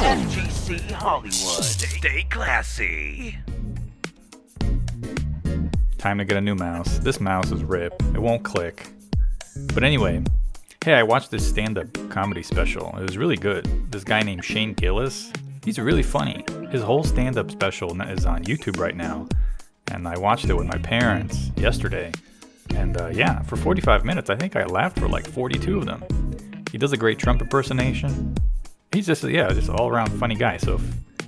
FGC Hollywood. Stay classy. Time to get a new mouse. This mouse is rip. It won't click. But anyway, hey, I watched this stand up comedy special. It was really good. This guy named Shane Gillis, he's really funny. His whole stand up special is on YouTube right now. And I watched it with my parents yesterday. And uh, yeah, for 45 minutes, I think I laughed for like 42 of them. He does a great Trump impersonation. He's just, yeah, just an all around funny guy. So if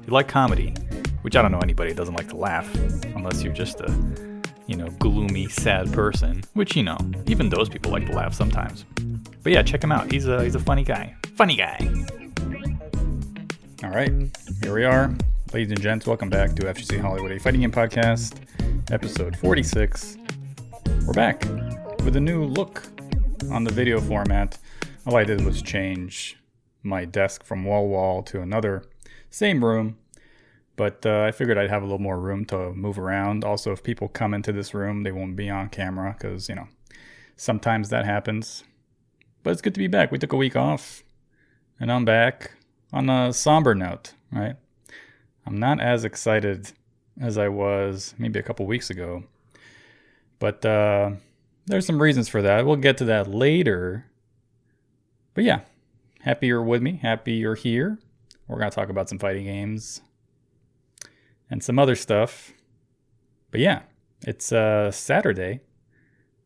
you like comedy, which I don't know anybody that doesn't like to laugh, unless you're just a, you know, gloomy, sad person, which, you know, even those people like to laugh sometimes. But yeah, check him out. He's a, he's a funny guy. Funny guy. All right, here we are. Ladies and gents, welcome back to FGC Hollywood, a fighting game podcast, episode 46. We're back with a new look on the video format. All I did was change my desk from wall wall to another same room, but uh, I figured I'd have a little more room to move around. Also, if people come into this room, they won't be on camera because, you know, sometimes that happens. But it's good to be back. We took a week off, and I'm back on a somber note, right? I'm not as excited as I was maybe a couple weeks ago. But uh, there's some reasons for that. We'll get to that later. But yeah, happy you're with me. Happy you're here. We're going to talk about some fighting games and some other stuff. But yeah, it's uh, Saturday.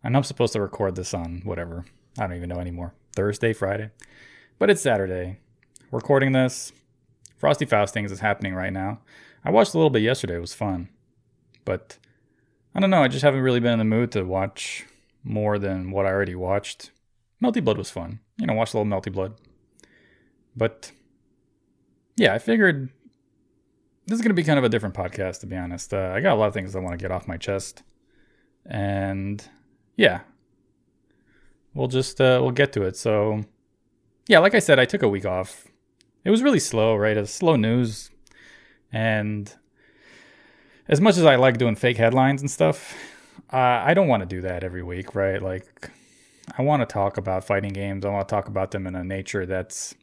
Know I'm supposed to record this on whatever. I don't even know anymore. Thursday, Friday. But it's Saturday. Recording this. Frosty Faustings is happening right now. I watched a little bit yesterday. It was fun. But I don't know. I just haven't really been in the mood to watch more than what I already watched. Melty Blood was fun. You know, watch a little Melty Blood. But yeah, I figured this is going to be kind of a different podcast, to be honest. Uh, I got a lot of things I want to get off my chest. And yeah, we'll just, uh, we'll get to it. So yeah, like I said, I took a week off. It was really slow, right? It's slow news. And as much as I like doing fake headlines and stuff, uh, I don't want to do that every week, right? Like, I want to talk about fighting games. I want to talk about them in a nature that's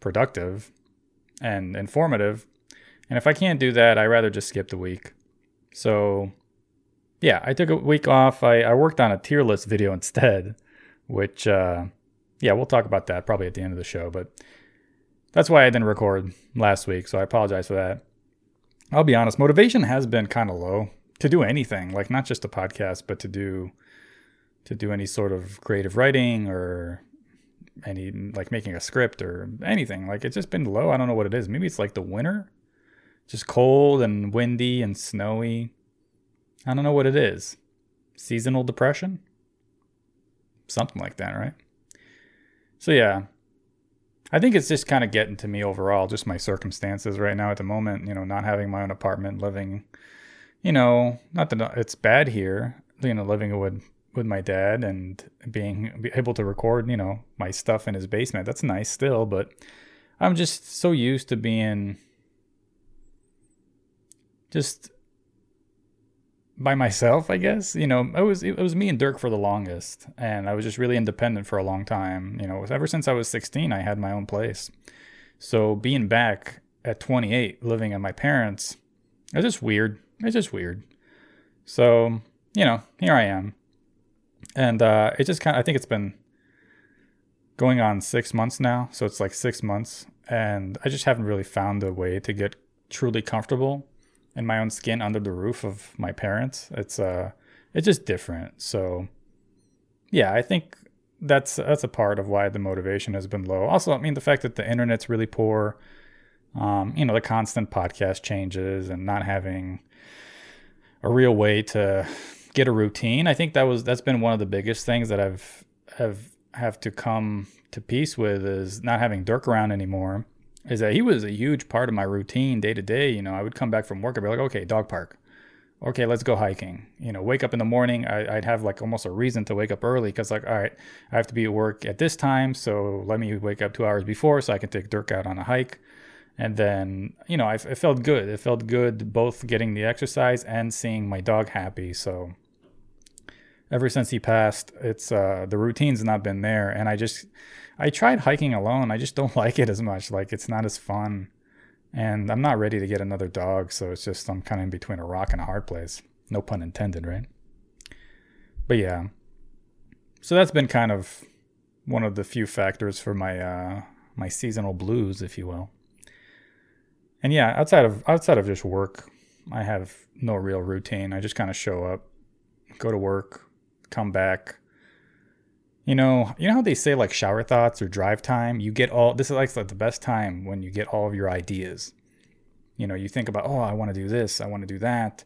productive and informative. And if I can't do that, I rather just skip the week. So, yeah, I took a week off. I, I worked on a tier list video instead, which, uh, yeah, we'll talk about that probably at the end of the show. But that's why I didn't record last week. So I apologize for that. I'll be honest, motivation has been kind of low to do anything, like not just a podcast, but to do to do any sort of creative writing or any like making a script or anything. Like it's just been low. I don't know what it is. Maybe it's like the winter. Just cold and windy and snowy. I don't know what it is. Seasonal depression? Something like that, right? So yeah, I think it's just kind of getting to me overall, just my circumstances right now at the moment. You know, not having my own apartment, living, you know, not that it's bad here. You know, living with with my dad and being able to record, you know, my stuff in his basement. That's nice still, but I'm just so used to being just by myself, I guess. You know, it was it was me and Dirk for the longest, and I was just really independent for a long time. You know, ever since I was 16, I had my own place. So being back at 28, living at my parents, it's just weird. It's just weird. So you know, here I am, and uh, it just kind of I think it's been going on six months now. So it's like six months, and I just haven't really found a way to get truly comfortable in my own skin under the roof of my parents. It's uh it's just different. So yeah, I think that's that's a part of why the motivation has been low. Also, I mean the fact that the internet's really poor, um, you know, the constant podcast changes and not having a real way to get a routine. I think that was that's been one of the biggest things that I've have have to come to peace with is not having Dirk around anymore is that he was a huge part of my routine day to day. You know, I would come back from work, I'd be like, okay, dog park. Okay, let's go hiking. You know, wake up in the morning. I, would have like almost a reason to wake up early because, like, all right, I have to be at work at this time. So let me wake up two hours before so I can take Dirk out on a hike. And then, you know, I, it felt good. It felt good both getting the exercise and seeing my dog happy. So ever since he passed, it's uh, the routine's not been there. And I just, I tried hiking alone. I just don't like it as much. Like it's not as fun And I'm not ready to get another dog, so it's just I'm kind of in between a rock and a hard place. No pun intended, right? But yeah. So that's been kind of one of the few factors for my uh my seasonal blues, if you will. And yeah, outside of outside of just work, I have no real routine. I just kind of show up, go to work, come back. You know, you know how they say like shower thoughts or drive time. You get all this is like the best time when you get all of your ideas. You know, you think about, oh, I want to do this, I want to do that.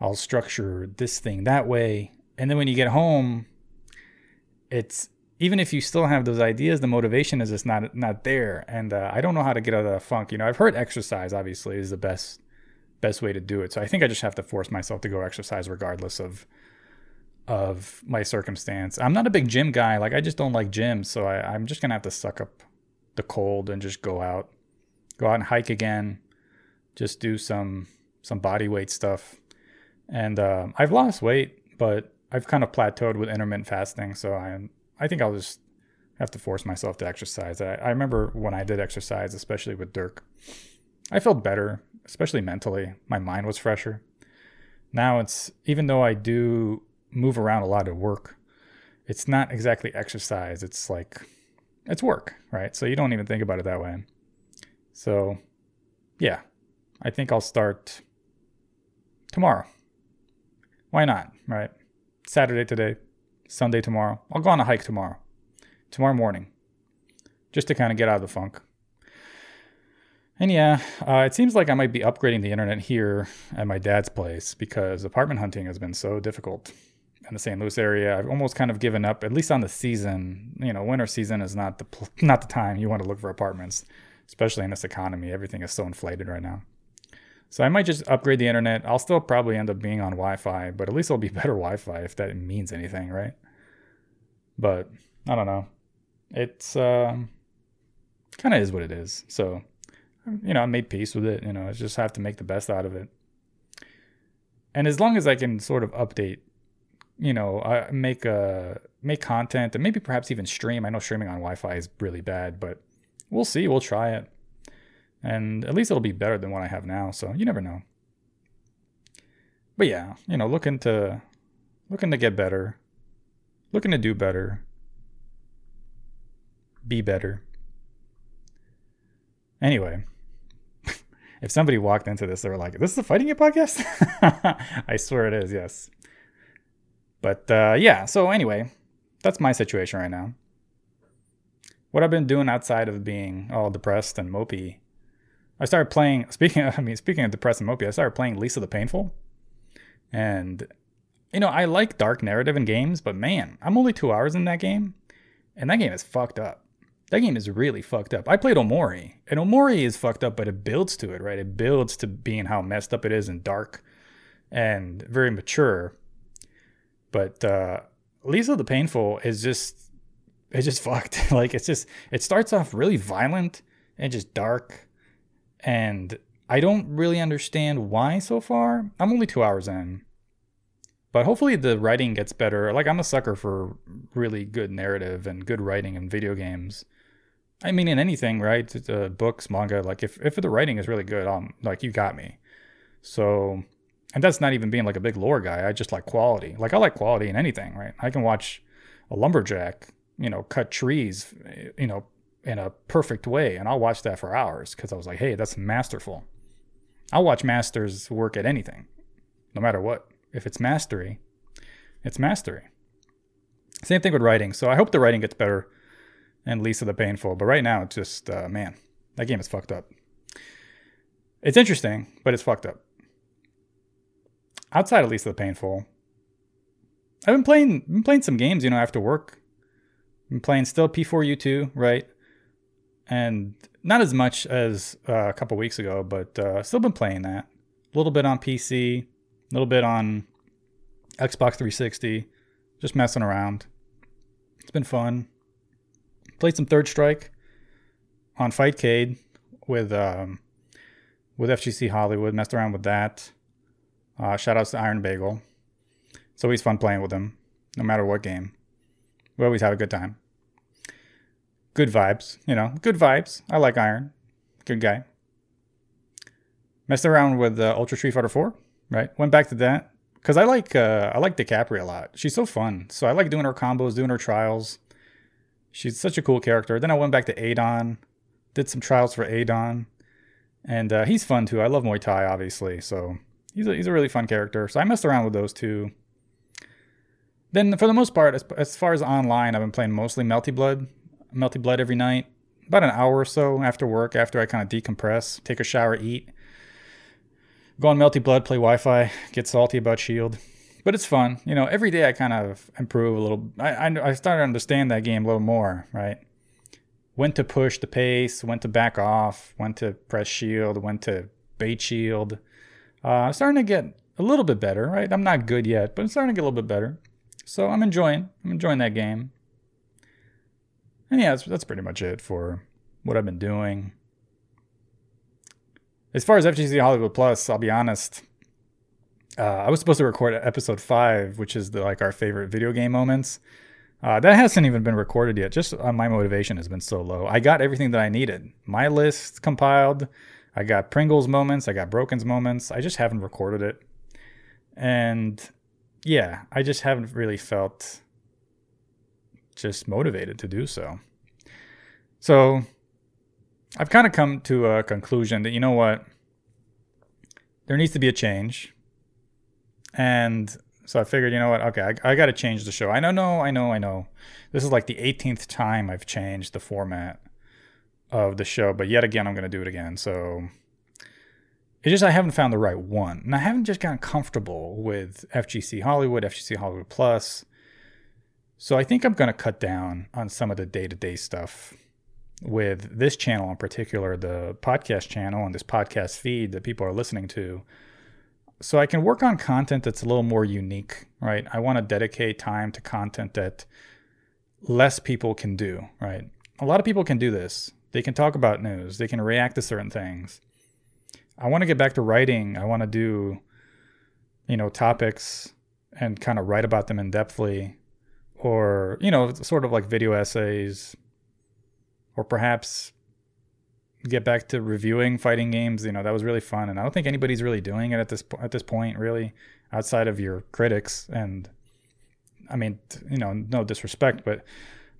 I'll structure this thing that way, and then when you get home, it's even if you still have those ideas, the motivation is just not not there. And uh, I don't know how to get out of that funk. You know, I've heard exercise obviously is the best best way to do it. So I think I just have to force myself to go exercise regardless of of my circumstance. I'm not a big gym guy. Like I just don't like gyms. So I, I'm just gonna have to suck up the cold and just go out, go out and hike again, just do some some body weight stuff. And uh, I've lost weight, but I've kind of plateaued with intermittent fasting. So I I think I'll just have to force myself to exercise. I, I remember when I did exercise, especially with Dirk, I felt better, especially mentally. My mind was fresher. Now it's even though I do move around a lot at work, it's not exactly exercise. It's like it's work, right? So you don't even think about it that way. So, yeah, I think I'll start tomorrow. Why not, right? Saturday today, Sunday tomorrow. I'll go on a hike tomorrow, tomorrow morning, just to kind of get out of the funk. And yeah, uh, it seems like I might be upgrading the internet here at my dad's place because apartment hunting has been so difficult in the St. Louis area. I've almost kind of given up, at least on the season. You know, winter season is not the not the time you want to look for apartments, especially in this economy. Everything is so inflated right now. So I might just upgrade the internet. I'll still probably end up being on Wi-Fi, but at least it'll be better Wi-Fi if that means anything, right? But I don't know. It's uh, kind of is what it is. So you know, I made peace with it. You know, I just have to make the best out of it. And as long as I can sort of update, you know, I make a make content and maybe perhaps even stream. I know streaming on Wi-Fi is really bad, but we'll see. We'll try it, and at least it'll be better than what I have now. So you never know. But yeah, you know, looking to looking to get better, looking to do better, be better. Anyway, if somebody walked into this, they were like, "This is a fighting game podcast." I swear it is. Yes. But uh, yeah. So anyway, that's my situation right now. What I've been doing outside of being all depressed and mopey, I started playing. Speaking, of, I mean, speaking of depressed and mopey, I started playing Lisa the Painful, and you know, I like dark narrative in games, but man, I'm only two hours in that game, and that game is fucked up that game is really fucked up. I played Omori, and Omori is fucked up, but it builds to it, right? It builds to being how messed up it is and dark and very mature. But uh, Lisa the Painful is just it's just fucked. like it's just it starts off really violent and just dark, and I don't really understand why so far. I'm only two hours in. But hopefully the writing gets better. Like I'm a sucker for really good narrative and good writing in video games. I mean, in anything, right? Uh, books, manga. Like if if the writing is really good, um, like you got me. So, and that's not even being like a big lore guy. I just like quality. Like I like quality in anything, right? I can watch a lumberjack, you know, cut trees, you know, in a perfect way, and I'll watch that for hours because I was like, hey, that's masterful. I'll watch masters work at anything, no matter what. If it's mastery, it's mastery. Same thing with writing. So I hope the writing gets better and Lisa the Painful. But right now, it's just, uh, man, that game is fucked up. It's interesting, but it's fucked up. Outside of Lisa the Painful, I've been playing, been playing some games, you know, after work. I'm playing still P4U2, right? And not as much as uh, a couple weeks ago, but uh, still been playing that. A little bit on PC, a little bit on Xbox 360, just messing around. It's been fun. Played some Third Strike on Fightcade with um, with FGC Hollywood. Messed around with that. Uh, shout outs to Iron Bagel. It's always fun playing with him, no matter what game. We always have a good time. Good vibes, you know, good vibes. I like Iron. Good guy. Messed around with uh, Ultra Street Fighter 4, right? Went back to that because I like uh, I like Decapre a lot. She's so fun, so I like doing her combos, doing her trials. She's such a cool character. Then I went back to Adon, did some trials for Adon, and uh, he's fun too. I love Muay Thai, obviously, so he's a, he's a really fun character. So I messed around with those two. Then, for the most part, as, as far as online, I've been playing mostly Melty Blood, Melty Blood every night, about an hour or so after work, after I kind of decompress, take a shower, eat, go on Melty Blood, play Wi-Fi, get salty about Shield. But it's fun, you know. Every day I kind of improve a little. I I, I started to understand that game a little more, right? When to push the pace, when to back off, when to press shield, when to bait shield. Uh, I'm starting to get a little bit better, right? I'm not good yet, but I'm starting to get a little bit better. So I'm enjoying. I'm enjoying that game. And yeah, that's, that's pretty much it for what I've been doing. As far as FGC Hollywood Plus, I'll be honest. Uh, I was supposed to record episode five, which is the, like our favorite video game moments. Uh, that hasn't even been recorded yet. Just uh, my motivation has been so low. I got everything that I needed. My list compiled. I got Pringles moments. I got Broken's moments. I just haven't recorded it. And yeah, I just haven't really felt just motivated to do so. So I've kind of come to a conclusion that, you know what? There needs to be a change. And so I figured, you know what? Okay, I, I got to change the show. I know, no, I know, I know. This is like the 18th time I've changed the format of the show, but yet again, I'm going to do it again. So it's just I haven't found the right one. And I haven't just gotten comfortable with FGC Hollywood, FGC Hollywood Plus. So I think I'm going to cut down on some of the day to day stuff with this channel in particular, the podcast channel and this podcast feed that people are listening to. So I can work on content that's a little more unique, right? I want to dedicate time to content that less people can do, right? A lot of people can do this. They can talk about news, they can react to certain things. I want to get back to writing. I want to do, you know, topics and kind of write about them in depthly or, you know, sort of like video essays or perhaps get back to reviewing fighting games. You know, that was really fun, and I don't think anybody's really doing it at this at this point, really, outside of your critics. And I mean, you know, no disrespect, but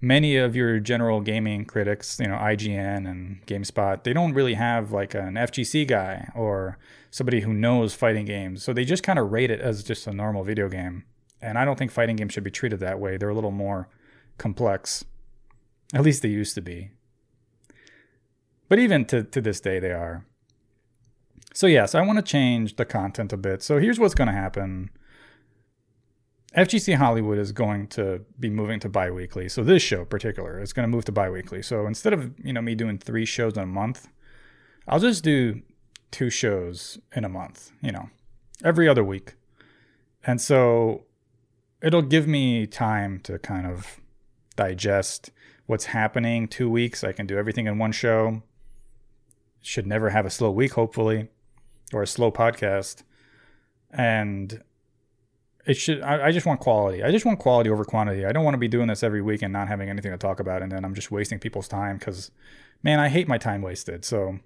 many of your general gaming critics, you know, IGN and GameSpot, they don't really have like an FGC guy or somebody who knows fighting games. So they just kind of rate it as just a normal video game. And I don't think fighting games should be treated that way. They're a little more complex. At least they used to be. But even to, to this day, they are. So, yes, I want to change the content a bit. So, here's what's going to happen FGC Hollywood is going to be moving to biweekly. So, this show, in particular, is going to move to biweekly. So, instead of you know me doing three shows in a month, I'll just do two shows in a month, you know, every other week. And so it'll give me time to kind of digest what's happening two weeks. I can do everything in one show should never have a slow week, hopefully, or a slow podcast. And it should, I, I, just want quality. I just want quality over quantity. I don't want to be doing this every week and not having anything to talk about. And then I'm just wasting people's time because, man, I hate my time wasted. So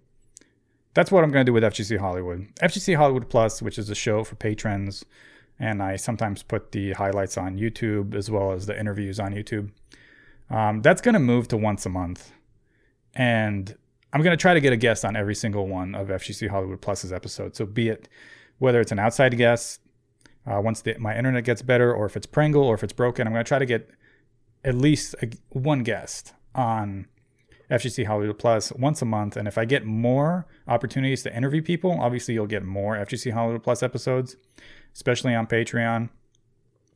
that's what I'm going to do with FGC Hollywood. FGC Hollywood Plus, which is a show for patrons. And I sometimes put the highlights on YouTube as well as the interviews on YouTube. Um, that's going to move to once a month. And I'm going to try to get a guest on every single one of FGC Hollywood Plus's episodes. So be it whether it's an outside guest, uh, once the, my internet gets better, or if it's Pringle, or if it's broken, I'm going to try to get at least a, one guest on FGC Hollywood Plus once a month. And if I get more opportunities to interview people, obviously you'll get more FGC Hollywood Plus episodes, especially on Patreon.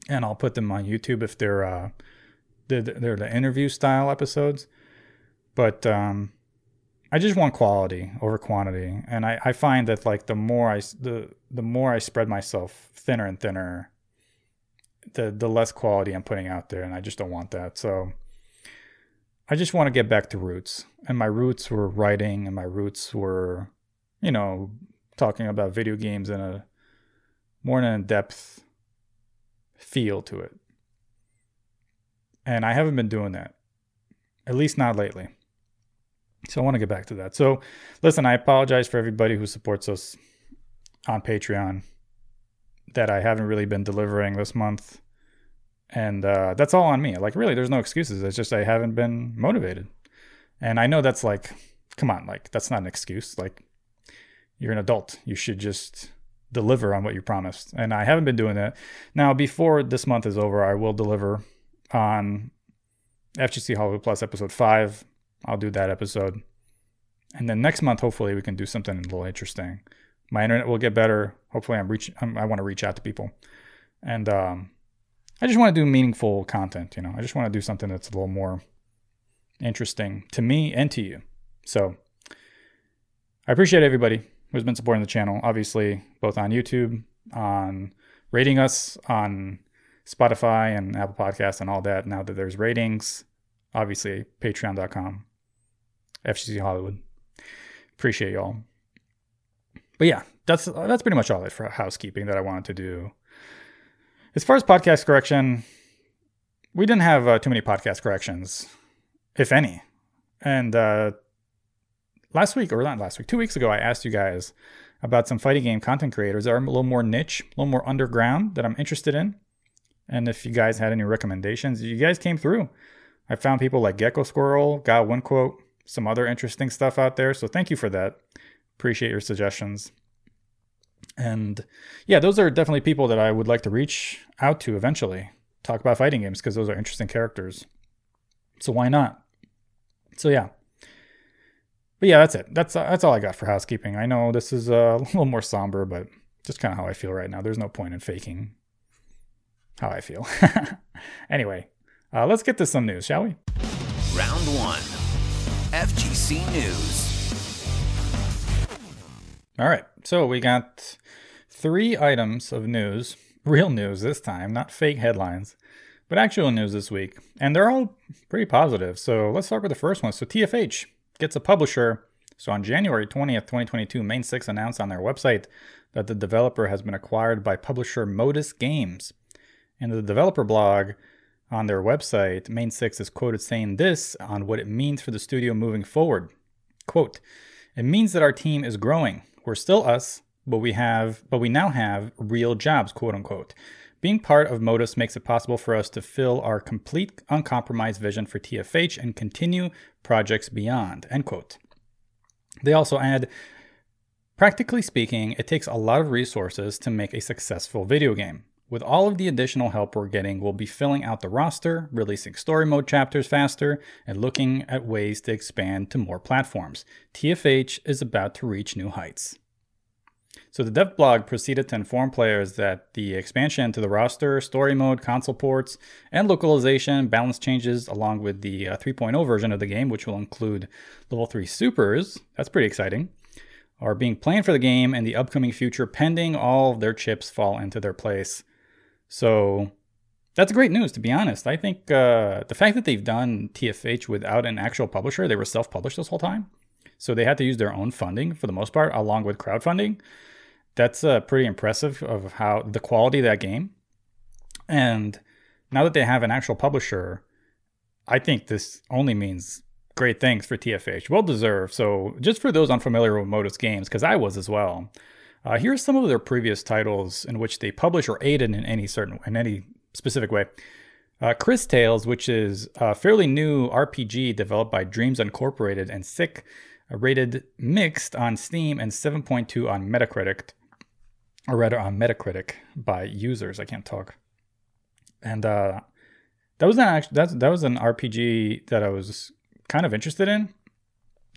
And I'll put them on YouTube if they're uh, they're, they're the interview style episodes. But um, I just want quality over quantity, and I, I find that like the more I the the more I spread myself thinner and thinner, the the less quality I'm putting out there, and I just don't want that. So I just want to get back to roots, and my roots were writing, and my roots were, you know, talking about video games in a more in depth feel to it. And I haven't been doing that, at least not lately. So I want to get back to that. So listen, I apologize for everybody who supports us on Patreon that I haven't really been delivering this month. And uh, that's all on me. Like, really, there's no excuses. It's just I haven't been motivated. And I know that's like, come on, like, that's not an excuse. Like, you're an adult. You should just deliver on what you promised. And I haven't been doing that. Now, before this month is over, I will deliver on FGC Hollywood Plus episode five. I'll do that episode. And then next month, hopefully, we can do something a little interesting. My internet will get better. Hopefully, I'm reaching. I want to reach out to people, and um, I just want to do meaningful content. You know, I just want to do something that's a little more interesting to me and to you. So, I appreciate everybody who's been supporting the channel. Obviously, both on YouTube, on rating us on Spotify and Apple Podcasts and all that. Now that there's ratings, obviously, Patreon.com, FGC Hollywood. Appreciate y'all. But yeah, that's that's pretty much all it for housekeeping that I wanted to do. As far as podcast correction, we didn't have uh, too many podcast corrections, if any. And uh, last week, or not last week, two weeks ago, I asked you guys about some fighting game content creators that are a little more niche, a little more underground that I'm interested in. And if you guys had any recommendations, you guys came through. I found people like Gecko Squirrel, got one quote, some other interesting stuff out there. So thank you for that. Appreciate your suggestions. And yeah, those are definitely people that I would like to reach out to eventually. Talk about fighting games because those are interesting characters. So why not? So yeah. But yeah, that's it. That's that's all I got for housekeeping. I know this is a little more somber, but just kind of how I feel right now. There's no point in faking how I feel. anyway, uh, let's get to some news, shall we? Round one FGC News. All right, so we got three items of news, real news this time, not fake headlines, but actual news this week. And they're all pretty positive. So let's start with the first one. So TFH gets a publisher. So on January 20th, 2022, Mane6 announced on their website that the developer has been acquired by publisher Modus Games. In the developer blog on their website, Mane6 is quoted saying this on what it means for the studio moving forward. Quote, it means that our team is growing. We're still us, but we have but we now have real jobs, quote unquote. Being part of Modus makes it possible for us to fill our complete uncompromised vision for TFH and continue projects beyond. End quote. They also add Practically speaking, it takes a lot of resources to make a successful video game. With all of the additional help we're getting, we'll be filling out the roster, releasing story mode chapters faster, and looking at ways to expand to more platforms. TFH is about to reach new heights. So the dev blog proceeded to inform players that the expansion to the roster, story mode, console ports, and localization balance changes along with the uh, 3.0 version of the game, which will include level 3 supers, that's pretty exciting, are being planned for the game and the upcoming future pending all of their chips fall into their place. So that's great news, to be honest. I think uh, the fact that they've done TFH without an actual publisher, they were self published this whole time. So they had to use their own funding for the most part, along with crowdfunding. That's uh, pretty impressive of how the quality of that game. And now that they have an actual publisher, I think this only means great things for TFH. Well deserved. So, just for those unfamiliar with Modus Games, because I was as well, uh, here's some of their previous titles in which they publish or aided in any certain in any specific way. Uh, Cris Tales, which is a fairly new RPG developed by Dreams Incorporated and SYCK, uh, rated mixed on Steam and 7.2 on Metacritic, or rather on Metacritic by users. I can't talk. And uh, that was an actually that that was an RPG that I was kind of interested in.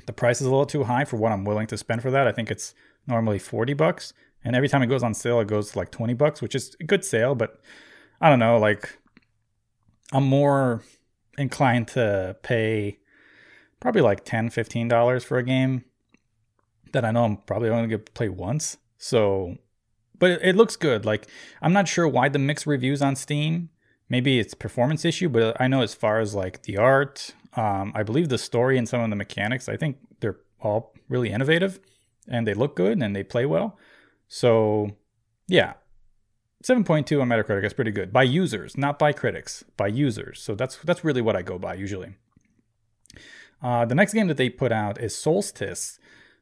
The price is a little too high for what I'm willing to spend for that. I think it's normally 40 bucks. And every time it goes on sale, it goes to like 20 bucks, which is a good sale. But I don't know, like I'm more inclined to pay probably like 10 $15 for a game that I know I'm probably only going to play once. So, but it, it looks good. Like I'm not sure why the mixed reviews on Steam. Maybe it's performance issue, but I know as far as like the art, um, I believe the story and some of the mechanics, I think they're all really innovative and they look good and they play well. So, yeah, 7.2 on Metacritic is pretty good by users, not by critics, by users. So that's that's really what I go by usually. Uh, the next game that they put out is Soulstice,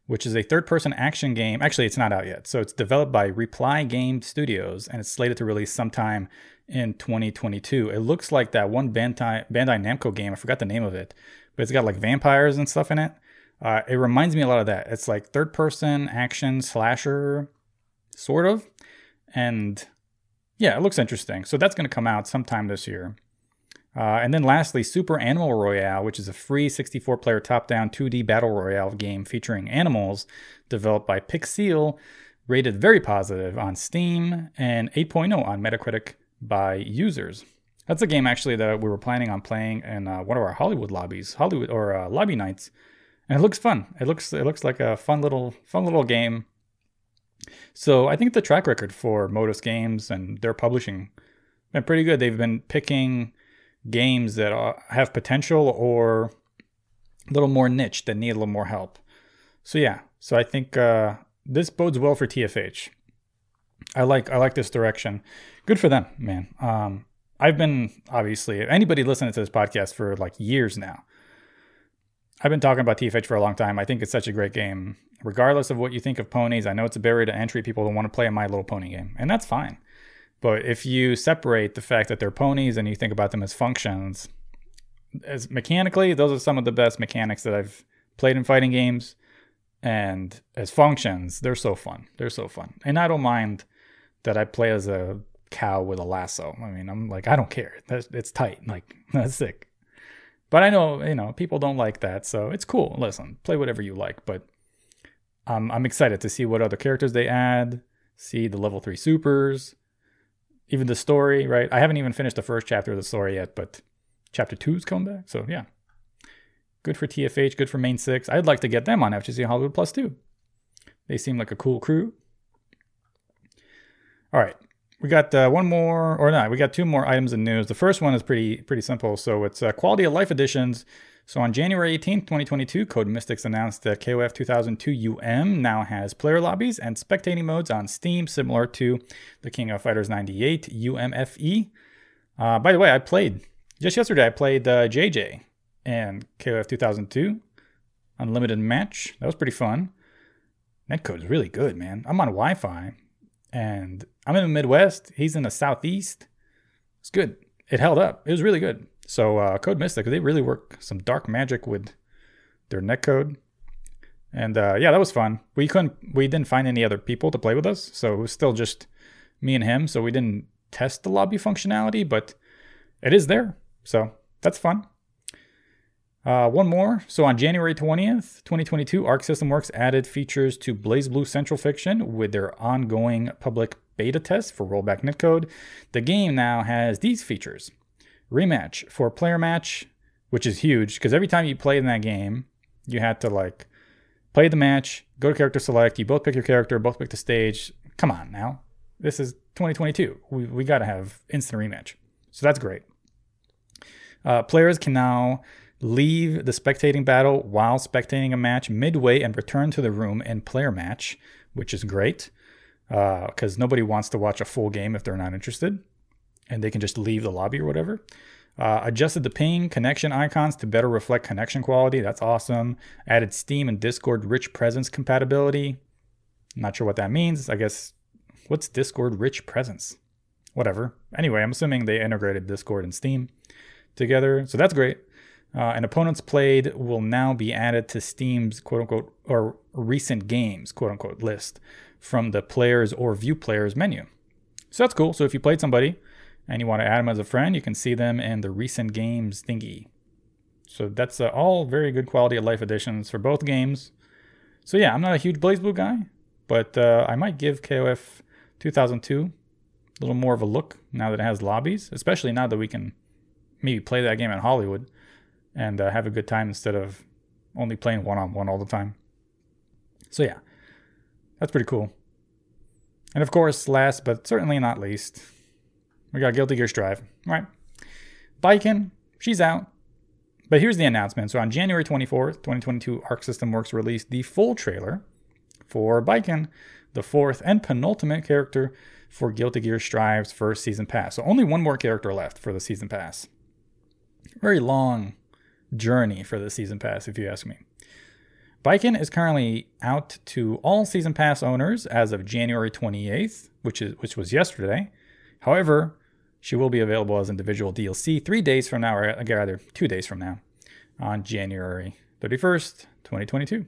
which is a third person action game. Actually, it's not out yet. So it's developed by Reply Game Studios and it's slated to release sometime in 2022. It looks like that one Bandai, Bandai Namco game. I forgot the name of it, but it's got like vampires and stuff in it. Uh, it reminds me a lot of that. It's like third person action slasher, sort of. And yeah, it looks interesting. So that's going to come out sometime this year. Uh, and then lastly, Super Animal Royale, which is a free 64 player top down 2D battle royale game featuring animals developed by Pixile, rated very positive on Steam and 8.0 on Metacritic by users. That's a game actually that we were planning on playing in uh, one of our Hollywood lobbies, Hollywood or uh, lobby nights, and it looks fun. It looks it looks like a fun little fun little game. So I think the track record for Modus Games and their publishing been pretty good. They've been picking games that are, have potential or a little more niche that need a little more help. So yeah, so I think uh, this bodes well for TFH. I like I like this direction. Good for them, man. Um, I've been obviously anybody listening to this podcast for like years now. I've been talking about TFH for a long time. I think it's such a great game. Regardless of what you think of ponies, I know it's a barrier to entry. People don't want to play a My Little Pony game, and that's fine. But if you separate the fact that they're ponies and you think about them as functions, as mechanically, those are some of the best mechanics that I've played in fighting games. And as functions, they're so fun. They're so fun. And I don't mind that I play as a cow with a lasso. I mean, I'm like, I don't care. That's, it's tight. Like, that's sick. But I know, you know, people don't like that. So it's cool. Listen, play whatever you like. But um, I'm excited to see what other characters they add, see the level three supers, even the story, right? I haven't even finished the first chapter of the story yet, but chapter two is coming back. So yeah. Good for TFH, good for Mane6. I'd like to get them on FGC Hollywood Plus too. They seem like a cool crew. All right. We got uh, one more, or not, we got two more items in news. The first one is pretty pretty simple. So it's uh, quality of life editions. So on January 18th, 2022, Code Mystics announced that KOF 2002 UM now has player lobbies and spectating modes on Steam, similar to the King of Fighters 98 UMFE. Uh, by the way, I played just yesterday. I played uh, JJ and KOF 2002 Unlimited Match. That was pretty fun. Netcode is really good, man. I'm on Wi-Fi, and I'm in the Midwest. He's in the Southeast. It's good. It held up. It was really good. So uh, Code Mystic, they really work some dark magic with their netcode. And uh, yeah, that was fun. We couldn't, we didn't find any other people to play with us, so it was still just me and him. So we didn't test the lobby functionality, but it is there. So that's fun. Uh, one more. So on January 20th, 2022, Arc System Works added features to BlazBlue Central Fiction with their ongoing public beta test for rollback netcode. The game now has these features rematch for player match, which is huge because every time you played in that game, you had to like play the match, go to character select, you both pick your character, both pick the stage. Come on now. This is 2022. We, we got to have instant rematch. So that's great. Uh, players can now leave the spectating battle while spectating a match midway and return to the room and player match, which is great because uh, nobody wants to watch a full game if they're not interested and they can just leave the lobby or whatever. Uh, adjusted the ping connection icons to better reflect connection quality. That's awesome. Added Steam and Discord rich presence compatibility. Not sure what that means. I guess what's Discord rich presence? Whatever. Anyway, I'm assuming they integrated Discord and Steam together. So that's great. Uh, and opponents played will now be added to Steam's quote unquote or recent games quote unquote list from the players or view players menu. So that's cool. So if you played somebody and you want to add them as a friend, you can see them in the recent games thingy. So that's uh, all very good quality of life additions for both games. So yeah, I'm not a huge BlazBlue guy, but uh, I might give KOF 2002 a little more of a look now that it has lobbies, especially now that we can maybe play that game in Hollywood and uh, have a good time instead of only playing one on one all the time. So yeah, that's pretty cool. And of course, last but certainly not least, we got Guilty Gear Strive. All right. Baiken, she's out. But here's the announcement. So on January 24th, 2022, Arc System Works released the full trailer for Baiken, the fourth and penultimate character for Guilty Gear Strive's first season pass. So only one more character left for the season pass. Very long journey for the season pass, if you ask me. Baiken is currently out to all season pass owners as of January 28th, which is which was yesterday. However, she will be available as individual DLC three days from now, or uh, rather two days from now, on January 31st, 2022.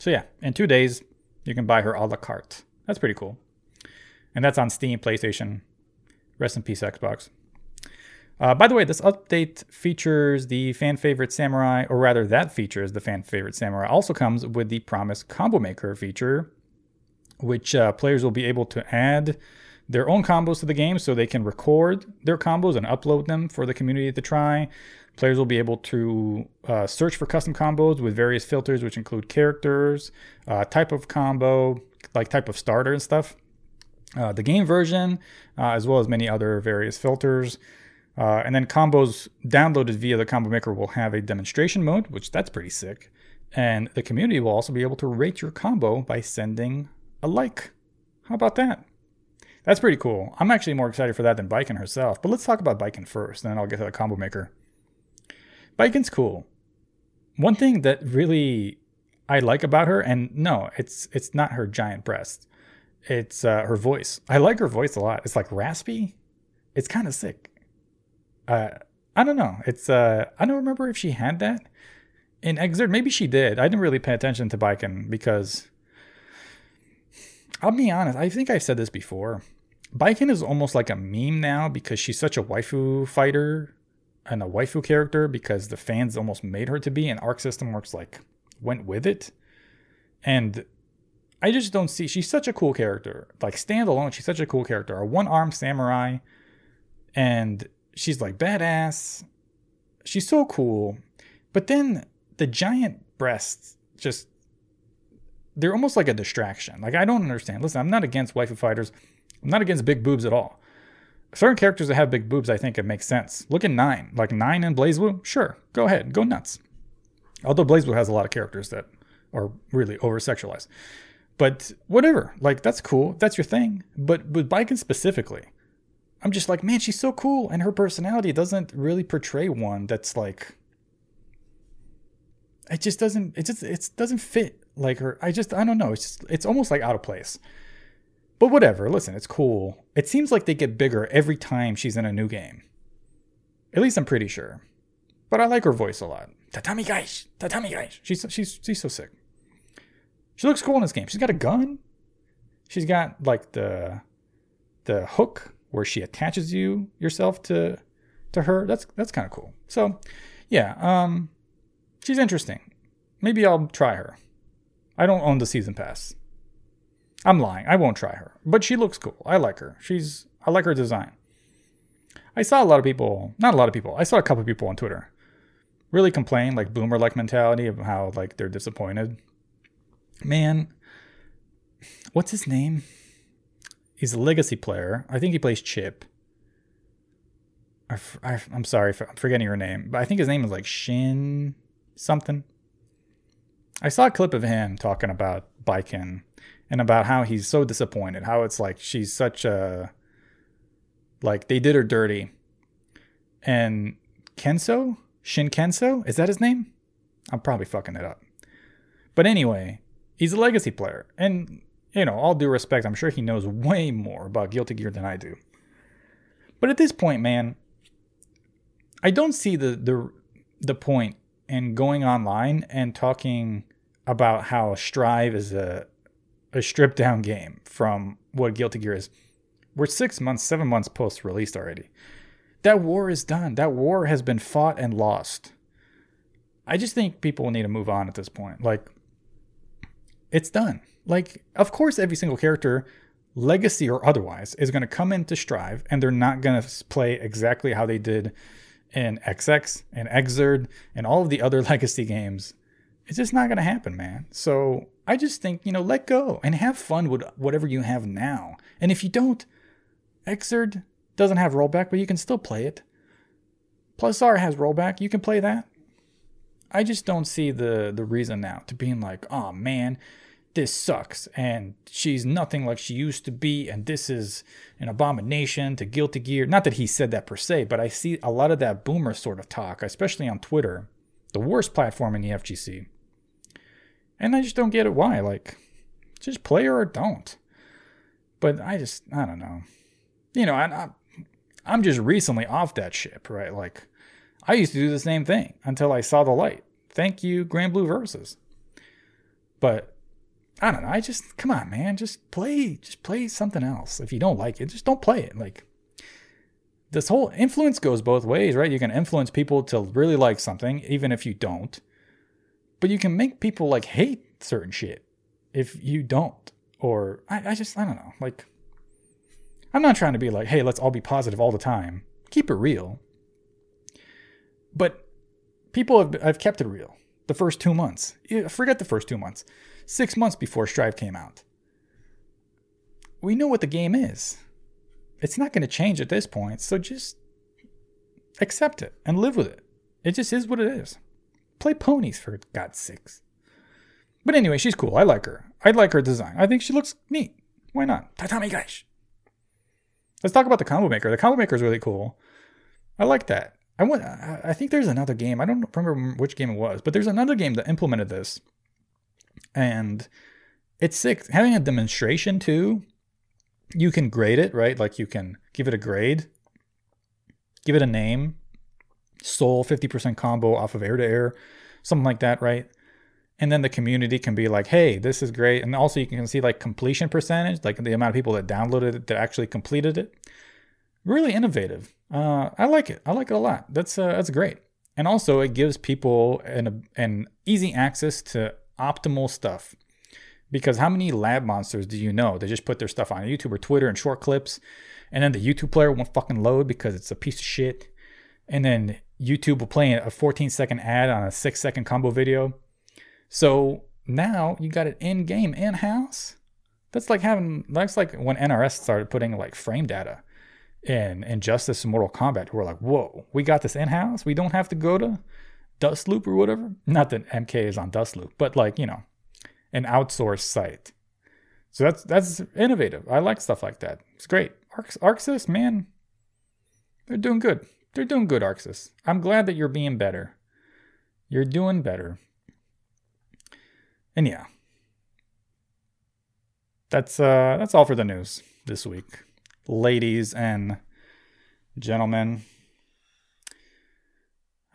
So yeah, in two days you can buy her a la carte. That's pretty cool, and that's on Steam, PlayStation. Rest in peace, Xbox. Uh, by the way, this update features the fan favorite samurai, or rather, that features the fan favorite samurai. Also comes with the Promise Combo Maker feature, which uh, players will be able to add their own combos to the game so they can record their combos and upload them for the community to try. Players will be able to uh, search for custom combos with various filters, which include characters, uh, type of combo, like type of starter and stuff. Uh, the game version, uh, as well as many other various filters. Uh, and then combos downloaded via the combo maker will have a demonstration mode, which that's pretty sick. And the community will also be able to rate your combo by sending a like. How about that? That's pretty cool. I'm actually more excited for that than Baiken herself. But let's talk about Baiken first, and then I'll get to the combo maker. Baiken's cool. One thing that really I like about her, and no, it's it's not her giant breast. It's uh, her voice. I like her voice a lot. It's like raspy. It's kind of sick uh, I don't know. It's uh, I don't remember if she had that in Xrd. Maybe she did. I didn't really pay attention to Baiken because I'll be honest. I think I've said this before. Baiken is almost like a meme now because she's such a waifu fighter and a waifu character because the fans almost made her to be, and Arc System Works like went with it. And I just don't see. She's such a cool character. Like standalone, she's such a cool character. A one armed samurai, and she's like badass. She's so cool. But then the giant breasts just they're almost like a distraction. Like I don't understand. Listen, I'm not against waifu fighters. I'm not against big boobs at all. Certain characters that have big boobs, I think it makes sense. Look at Nine. Like Nine and BlazBlue, sure, go ahead, go nuts. Although BlazBlue has a lot of characters that are really over sexualized. But whatever, like that's cool. That's your thing. But with Baiken specifically, I'm just like, man, she's so cool, and her personality doesn't really portray one that's like. It just doesn't. It just it doesn't fit like her. I just I don't know. It's just, it's almost like out of place. But whatever. Listen, it's cool. It seems like they get bigger every time she's in a new game. At least I'm pretty sure. But I like her voice a lot. Tatami guys, tatami guys. She's she's she's so sick. She looks cool in this game. She's got a gun. She's got like the the hook where she attaches you yourself to to her. That's that's kind of cool. So, yeah, um, she's interesting. Maybe I'll try her. I don't own the season pass. I'm lying. I won't try her, but she looks cool. I like her. She's I like her design. I saw a lot of people, not a lot of people. I saw a couple of people on Twitter really complain like boomer like mentality of how like they're disappointed. Man, what's his name? He's a legacy player. I think he plays Chip. I, am sorry, I'm forgetting her name, but I think his name is like Shin something. I saw a clip of him talking about Baiken and about how he's so disappointed, how it's like she's such a like they did her dirty. And Kenso, Shin Kenso, is that his name? I'm probably fucking it up. But anyway, he's a legacy player, and you know, all due respect, I'm sure he knows way more about Guilty Gear than I do. But at this point, man, I don't see the the the point in going online and talking about how Strive is a a stripped down game from what Guilty Gear is. We're six months, seven months post released already. That war is done. That war has been fought and lost. I just think people need to move on at this point. Like, it's done. Like, of course, every single character, legacy or otherwise, is going to come into Strive and they're not going to play exactly how they did in XX and Xrd and all of the other legacy games. It's just not going to happen, man. So I just think, you know, let go and have fun with whatever you have now. And if you don't, Xrd doesn't have rollback, but you can still play it. Plus R has rollback. You can play that. I just don't see the the reason now to being like, oh man, this sucks and she's nothing like she used to be and this is an abomination to guilty gear not that he said that per se but i see a lot of that boomer sort of talk especially on twitter the worst platform in the fgc And I just don't get it why. Like, just play or don't. But I just, I don't know. You know, I, I'm just recently off that ship, right? Like, I used to do the same thing until I saw the light. Thank you, Granblue Versus. But I don't know. I just come on, man. Just play. Just play something else. If you don't like it, just don't play it. Like this whole influence goes both ways, right? You can influence people to really like something, even if you don't. But you can make people like hate certain shit if you don't. Or I, I just I don't know. Like I'm not trying to be like, hey, let's all be positive all the time. Keep it real. But people have I've kept it real. The first two months. Forget the first two months six months before Strive came out. We know what the game is. It's not going to change at this point, so just accept it and live with it. It just is what it is. Play ponies for God's sakes. But anyway, she's cool. I like her. I like her design. I think she looks neat. Why not? Tatami guys. Let's talk about the combo maker. The combo maker is really cool. I like that. I want. I think there's another game. I don't remember which game it was, but there's another game that implemented this and it's sick. Having a demonstration too, you can grade it, right? Like you can give it a grade, give it a name, Soul 50% combo off of air to air, something like that, right? And then the community can be like, hey, this is great. And also you can see like completion percentage, like the amount of people that downloaded it that actually completed it. Really innovative. Uh, I like it. I like it a lot. That's uh, that's great. And also it gives people an an easy access to optimal stuff. Because how many lab monsters do you know? They just put their stuff on YouTube or Twitter in short clips, and then the YouTube player won't fucking load because it's a piece of shit. And then YouTube will play a 14 second ad on a six second combo video. So now you got it in game, in house. That's like having, that's like when NRS started putting like frame data in Injustice and Mortal Kombat. We're like, whoa, we got this in house. We don't have to go to Dustloop or whatever. Not that MK is on Dust Loop, but like, you know, an outsourced site. So that's that's innovative. I like stuff like that. It's great. Arx- ArcSys, man, they're doing good. They're doing good, ArcSys. I'm glad that you're being better. You're doing better. And yeah. That's uh that's all for the news this week. Ladies and gentlemen.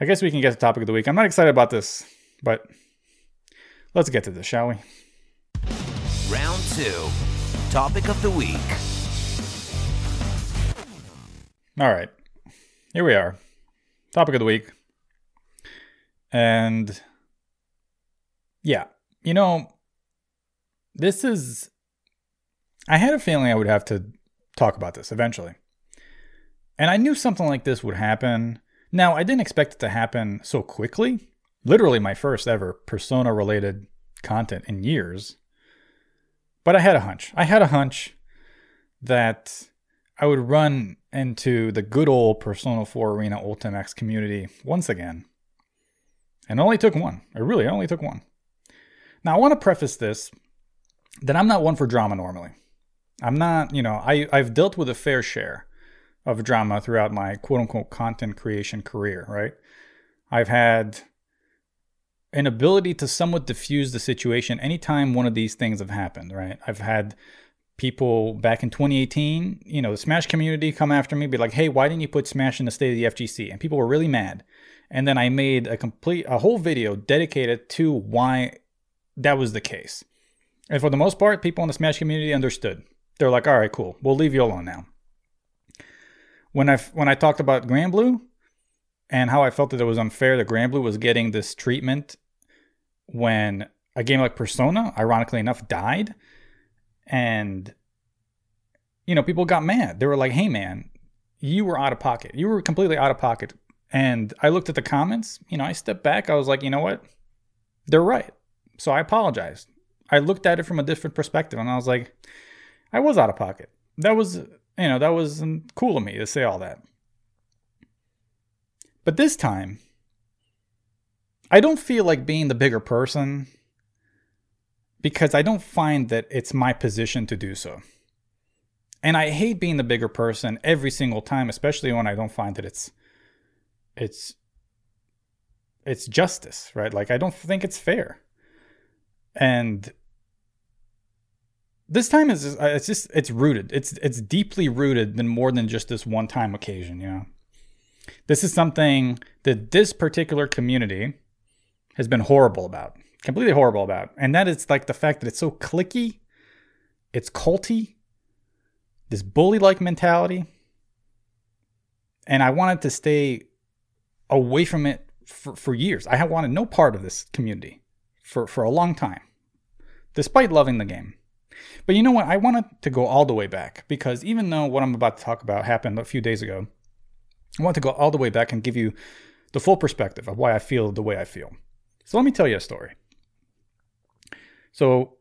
I guess we can get to topic of the week. I'm not excited about this, but let's get to this, shall we? Round two, topic of the week. All right, here we are. Topic of the week. And yeah, you know, this is. I had a feeling I would have to talk about this eventually. And I knew something like this would happen now, I didn't expect it to happen so quickly. Literally, my first ever persona related content in years. But I had a hunch. I had a hunch that I would run into the good old Persona 4 Arena Ultimax community once again. And it only took one. It really only took one. Now, I want to preface this that I'm not one for drama normally. I'm not, you know, I, I've dealt with a fair share of drama throughout my quote unquote content creation career, right? I've had an ability to somewhat diffuse the situation anytime one of these things have happened, right? I've had people back in 2018, you know, the Smash community come after me, be like, hey, why didn't you put Smash in the state of the FGC? And people were really mad. And then I made a complete, a whole video dedicated to why that was the case. And for the most part, people in the Smash community understood. They're like, all right, cool, we'll leave you alone now when I when I talked about Granblue and how I felt that it was unfair that Granblue was getting this treatment when a game like Persona, ironically enough, died, and you know people got mad. They were like, "Hey, man, you were out of pocket. You were completely out of pocket." And I looked at the comments. You know, I stepped back. I was like, "You know what? They're right." So I apologized. I looked at it from a different perspective, and I was like, "I was out of pocket. That was you know, that was cool of me to say all that. But this time, I don't feel like being the bigger person because I don't find that it's my position to do so. And I hate being the bigger person every single time, especially when I don't find that it's it's it's justice, right? Like I don't think it's fair. and this time is uh, it's just it's rooted. It's it's deeply rooted than more than just this one time occasion. You know, this is something that this particular community has been horrible about, completely horrible about, and that is like the fact that it's so clicky, it's culty, this bully like mentality, and I wanted to stay away from it for, for years. I have wanted no part of this community for, for a long time, despite loving the game. But you know what? I wanted to go all the way back because even though what I'm about to talk about happened a few days ago, I want to go all the way back and give you the full perspective of why I feel the way I feel. So let me tell you a story. So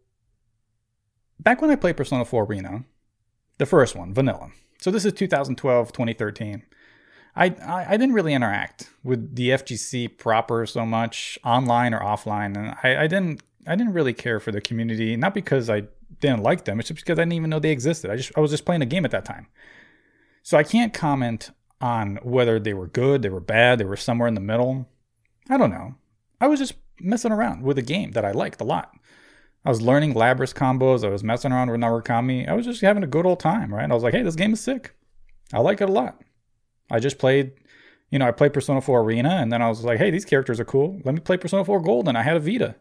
back when I played Persona 4 Arena, the first one, vanilla. So this is 2012, 2013. I, I, didn't really interact with the FGC proper so much online or offline, and I, I didn't I didn't really care for the community. Not because I didn't like them. It's just because I didn't even know they existed. I just I was just playing a game at that time. So I can't comment on whether they were good, they were bad, they were somewhere in the middle. I don't know. I was just messing around with a game that I liked a lot. I was learning Labrys combos. I was messing around with Narukami. I was just having a good old time, right? I was like, hey, this game is sick. I like it a lot. I just played, you know, I played Persona 4 Arena, and then I was like, hey, these characters are cool. Let me play Persona 4 Gold, and I had a Vita,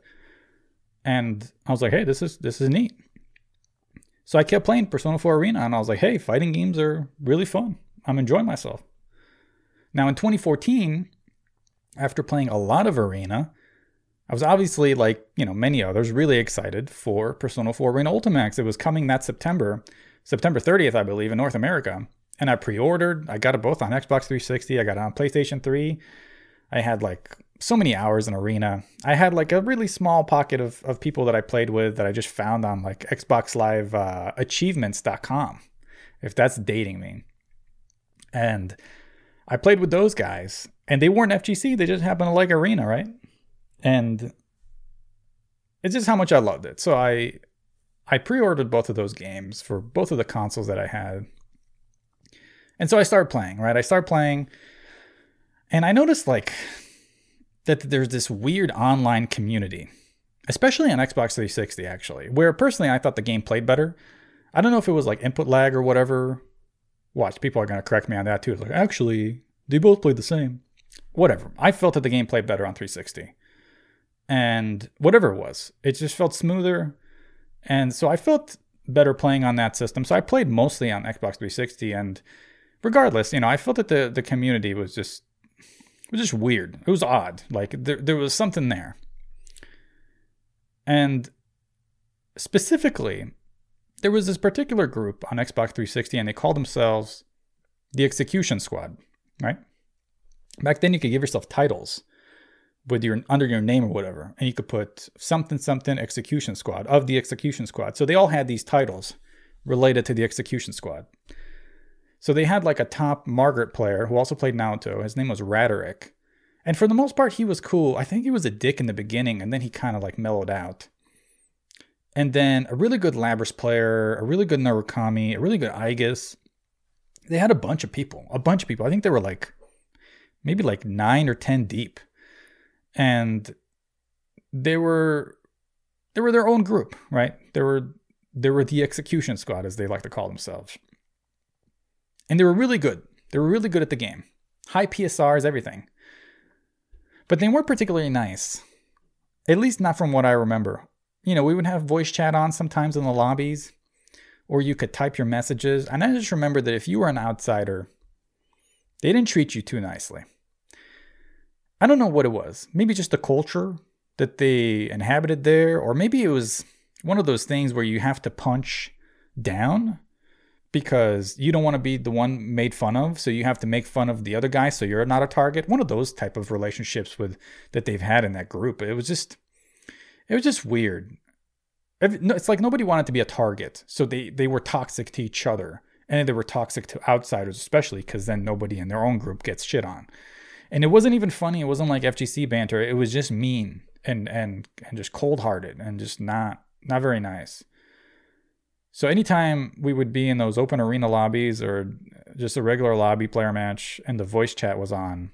and I was like, hey, this is this is neat. So I kept playing Persona 4 Arena and I was like, hey, fighting games are really fun. I'm enjoying myself. Now in 2014, after playing a lot of Arena, I was obviously, like, you know, many others, really excited for Persona 4 Arena Ultimax. It was coming that September, September 30th, I believe, in North America. And I pre ordered. I got it both on Xbox 360, I got it on PlayStation 3. I had like so many hours in arena. I had like a really small pocket of, of people that I played with that I just found on like Xbox Live uh, achievements.com, if that's dating me. And I played with those guys, and they weren't FGC. They just happened to like arena, right? And it's just how much I loved it. So I I pre-ordered both of those games for both of the consoles that I had. And so I started playing, right? I started playing and I noticed like that there's this weird online community, especially on Xbox 360 actually, where personally I thought the game played better. I don't know if it was like input lag or whatever. Watch, people are going to correct me on that too. Like, actually, they both played the same. Whatever. I felt that the game played better on 360. And whatever it was, it just felt smoother. And so I felt better playing on that system. So I played mostly on Xbox 360. And regardless, you know, I felt that the, the community was just it was just weird. It was odd. Like there there was something there. And specifically, there was this particular group on Xbox 360 and they called themselves the Execution Squad, right? Back then you could give yourself titles with your under your name or whatever, and you could put something something Execution Squad of the Execution Squad. So they all had these titles related to the Execution Squad. So they had like a top Margaret player who also played Naoto. His name was Raderick. And for the most part, he was cool. I think he was a dick in the beginning, and then he kind of like mellowed out. And then a really good Labrys player, a really good Narukami, a really good Aigis. They had a bunch of people, a bunch of people. I think they were like maybe like nine or ten deep. And they were they were their own group, right? They were they were the execution squad, as they like to call themselves. And they were really good. They were really good at the game. High PSRs, everything. But they weren't particularly nice. At least not from what I remember. You know, we would have voice chat on sometimes in the lobbies, or you could type your messages. And I just remember that if you were an outsider, they didn't treat you too nicely. I don't know what it was. Maybe just the culture that they inhabited there, or maybe it was one of those things where you have to punch down because you don't want to be the one made fun of so you have to make fun of the other guy so you're not a target. One of those type of relationships with that they've had in that group. It was just it was just weird. It's like nobody wanted to be a target so they they were toxic to each other and they were toxic to outsiders especially because then nobody in their own group gets shit on. And it wasn't even funny it wasn't like fgc banter it was just mean and and and just cold-hearted and just not not very nice so anytime we would be in those open arena lobbies or just a regular lobby player match and the voice chat was on,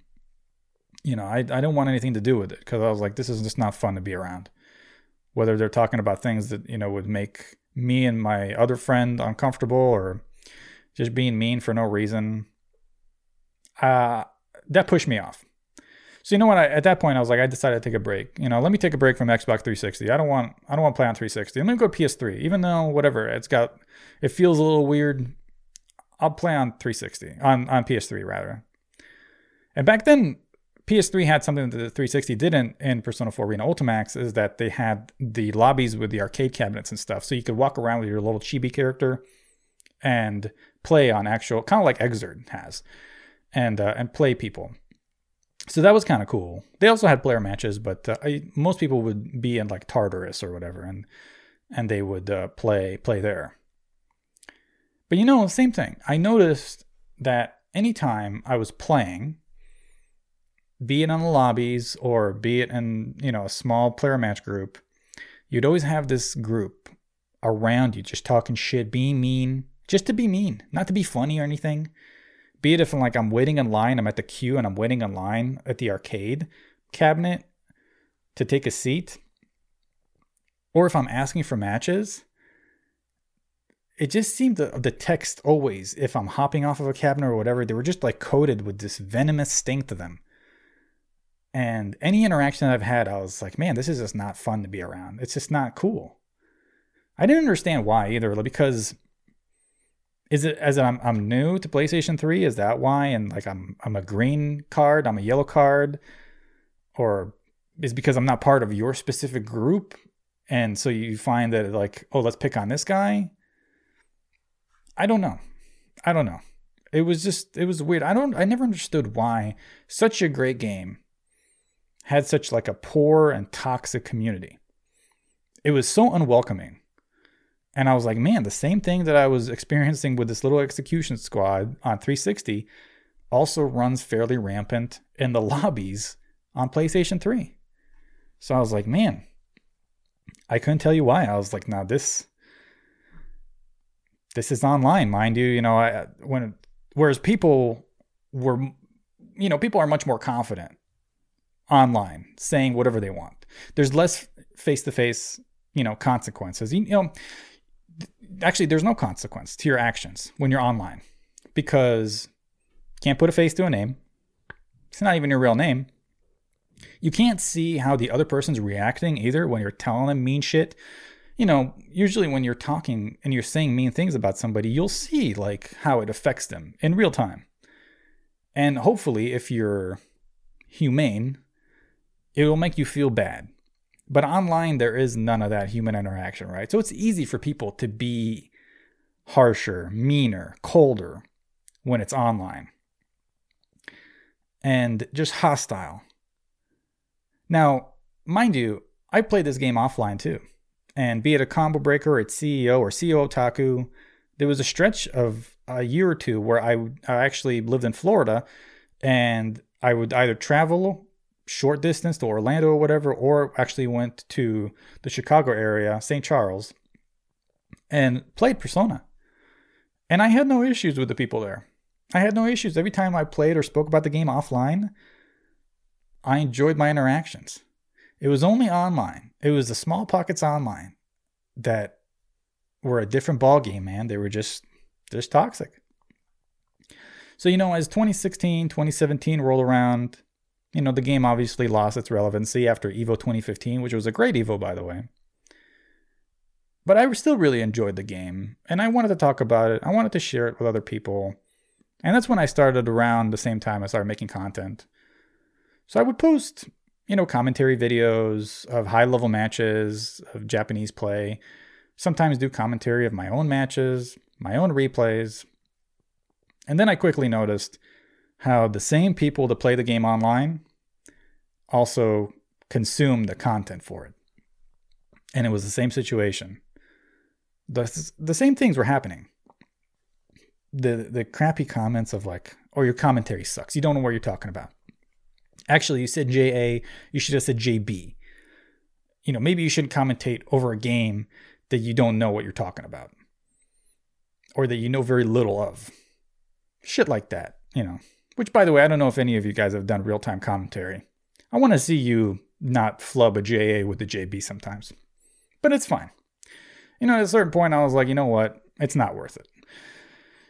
you know, I, I didn't want anything to do with it because I was like, this is just not fun to be around. whether they're talking about things that you know would make me and my other friend uncomfortable or just being mean for no reason. Uh, that pushed me off. So you know what? I, at that point, I was like, I decided to take a break. You know, let me take a break from Xbox 360. I don't want, I don't want to play on 360. Let me go PS3. Even though whatever, it's got, it feels a little weird. I'll play on 360 on on PS3 rather. And back then, PS3 had something that the 360 didn't in Persona 4 Arena Ultimax is that they had the lobbies with the arcade cabinets and stuff. So you could walk around with your little chibi character and play on actual, kind of like Xrd has, and uh, and play people so that was kind of cool. They also had player matches, but uh, I, most people would be in like Tartarus or whatever, and and they would uh, play play there. But you know, same thing. I noticed that anytime I was playing, be it in the lobbies or be it in you know a small player match group, you'd always have this group around you just talking shit, being mean, just to be mean, not to be funny or anything be it if I'm like I'm waiting in line, I'm at the queue and I'm waiting in line at the arcade cabinet to take a seat, or if I'm asking for matches, it just seemed the, the text always, if I'm hopping off of a cabinet or whatever, they were just like coated with this venomous stink to them. And any interaction that I've had, I was like, man, this is just not fun to be around. It's just not cool. I didn't understand why either, because is it as I'm I'm new to PlayStation 3? Is that why? And like I'm I'm a green card, I'm a yellow card, or is because I'm not part of your specific group, and so you find that like oh let's pick on this guy. I don't know, I don't know. It was just it was weird. I don't I never understood why such a great game had such like a poor and toxic community. It was so unwelcoming and I was like, man, the same thing that I was experiencing with this little execution squad on 360 also runs fairly rampant in the lobbies on PlayStation 3. So I was like, man, I couldn't tell you why. I was like, now this this is online, mind you. You know, I, when whereas people were, you know, people are much more confident online, saying whatever they want. There's less face to face, you know, consequences. You, you know, actually there's no consequence to your actions when you're online because you can't put a face to a name. It's not even your real name. You can't see how the other person's reacting either when you're telling them mean shit. You know, usually when you're talking and you're saying mean things about somebody, you'll see like how it affects them in real time. And hopefully if you're humane, it will make you feel bad. But online, there is none of that human interaction, right? So it's easy for people to be harsher, meaner, colder when it's online, and just hostile. Now, mind you, I played this game offline too. And be it a combo breaker, it's CEO or CEO Otaku, there was a stretch of a year or two where I, I actually lived in Florida and I would either travel short distance to Orlando or whatever, or actually went to the Chicago area, St. Charles, and played Persona. And I had no issues with the people there. I had no issues. Every time I played or spoke about the game offline, I enjoyed my interactions. It was only online. It was the small pockets online that were a different ball game, man. They were just just toxic. So, you know, as 2016, 2017 rolled around, you know, the game obviously lost its relevancy after EVO 2015, which was a great EVO, by the way. But I still really enjoyed the game, and I wanted to talk about it. I wanted to share it with other people. And that's when I started around the same time I started making content. So I would post, you know, commentary videos of high level matches of Japanese play, sometimes do commentary of my own matches, my own replays. And then I quickly noticed how the same people that play the game online also consume the content for it. And it was the same situation. The, the same things were happening. The the crappy comments of like, oh, your commentary sucks. You don't know what you're talking about. Actually, you said JA, you should have said JB. You know, maybe you shouldn't commentate over a game that you don't know what you're talking about. Or that you know very little of. Shit like that, you know. Which, by the way, I don't know if any of you guys have done real time commentary. I want to see you not flub a JA with the JB sometimes. but it's fine. You know, at a certain point, I was like, you know what? It's not worth it.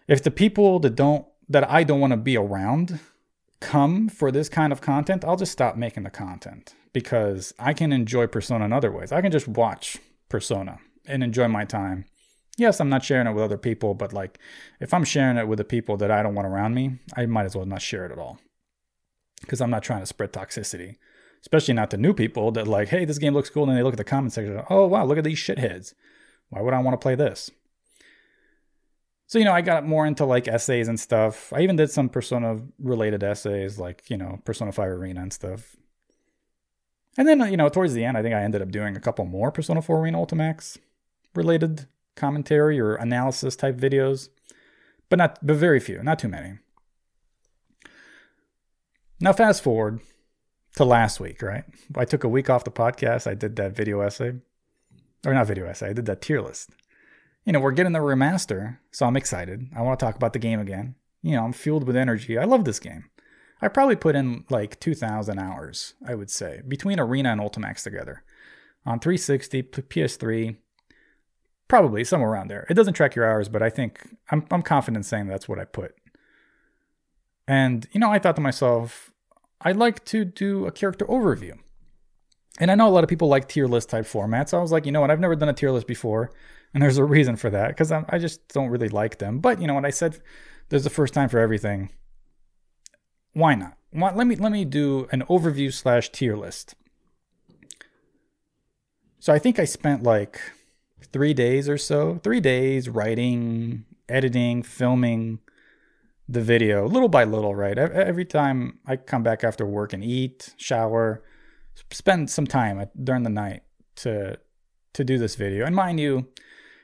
If the people that don't, that I don't want to be around come for this kind of content, I'll just stop making the content because I can enjoy Persona in other ways. I can just watch Persona and enjoy my time. Yes, I'm not sharing it with other people, but like if I'm sharing it with the people that I don't want around me, I might as well not share it at all. Because I'm not trying to spread toxicity, especially not to new people that like, hey, this game looks cool, and they look at the comment section, oh wow, look at these shitheads. Why would I want to play this? So, you know, I got more into like essays and stuff. I even did some Persona related essays, like, you know, Persona 5 Arena and stuff. And then, you know, towards the end, I think I ended up doing a couple more Persona 4 Arena Ultimax related commentary or analysis type videos, but not, but very few, not too many. Now, fast forward to last week, right? I took a week off the podcast. I did that video essay, or not video essay, I did that tier list you know, we're getting the remaster, so I'm excited. I want to talk about the game again. You know, I'm fueled with energy. I love this game. I probably put in like 2,000 hours, I would say, between Arena and Ultimax together. On 360, PS3, probably somewhere around there. It doesn't track your hours, but I think I'm, I'm confident saying that's what I put. And, you know, I thought to myself, I'd like to do a character overview. And I know a lot of people like tier list type formats. So I was like, you know what? I've never done a tier list before. And there's a reason for that because I just don't really like them. But you know what I said? There's a first time for everything. Why not? Why, let me let me do an overview slash tier list. So I think I spent like three days or so, three days writing, editing, filming the video little by little, right? Every time I come back after work and eat, shower, spend some time during the night to to do this video. And mind you,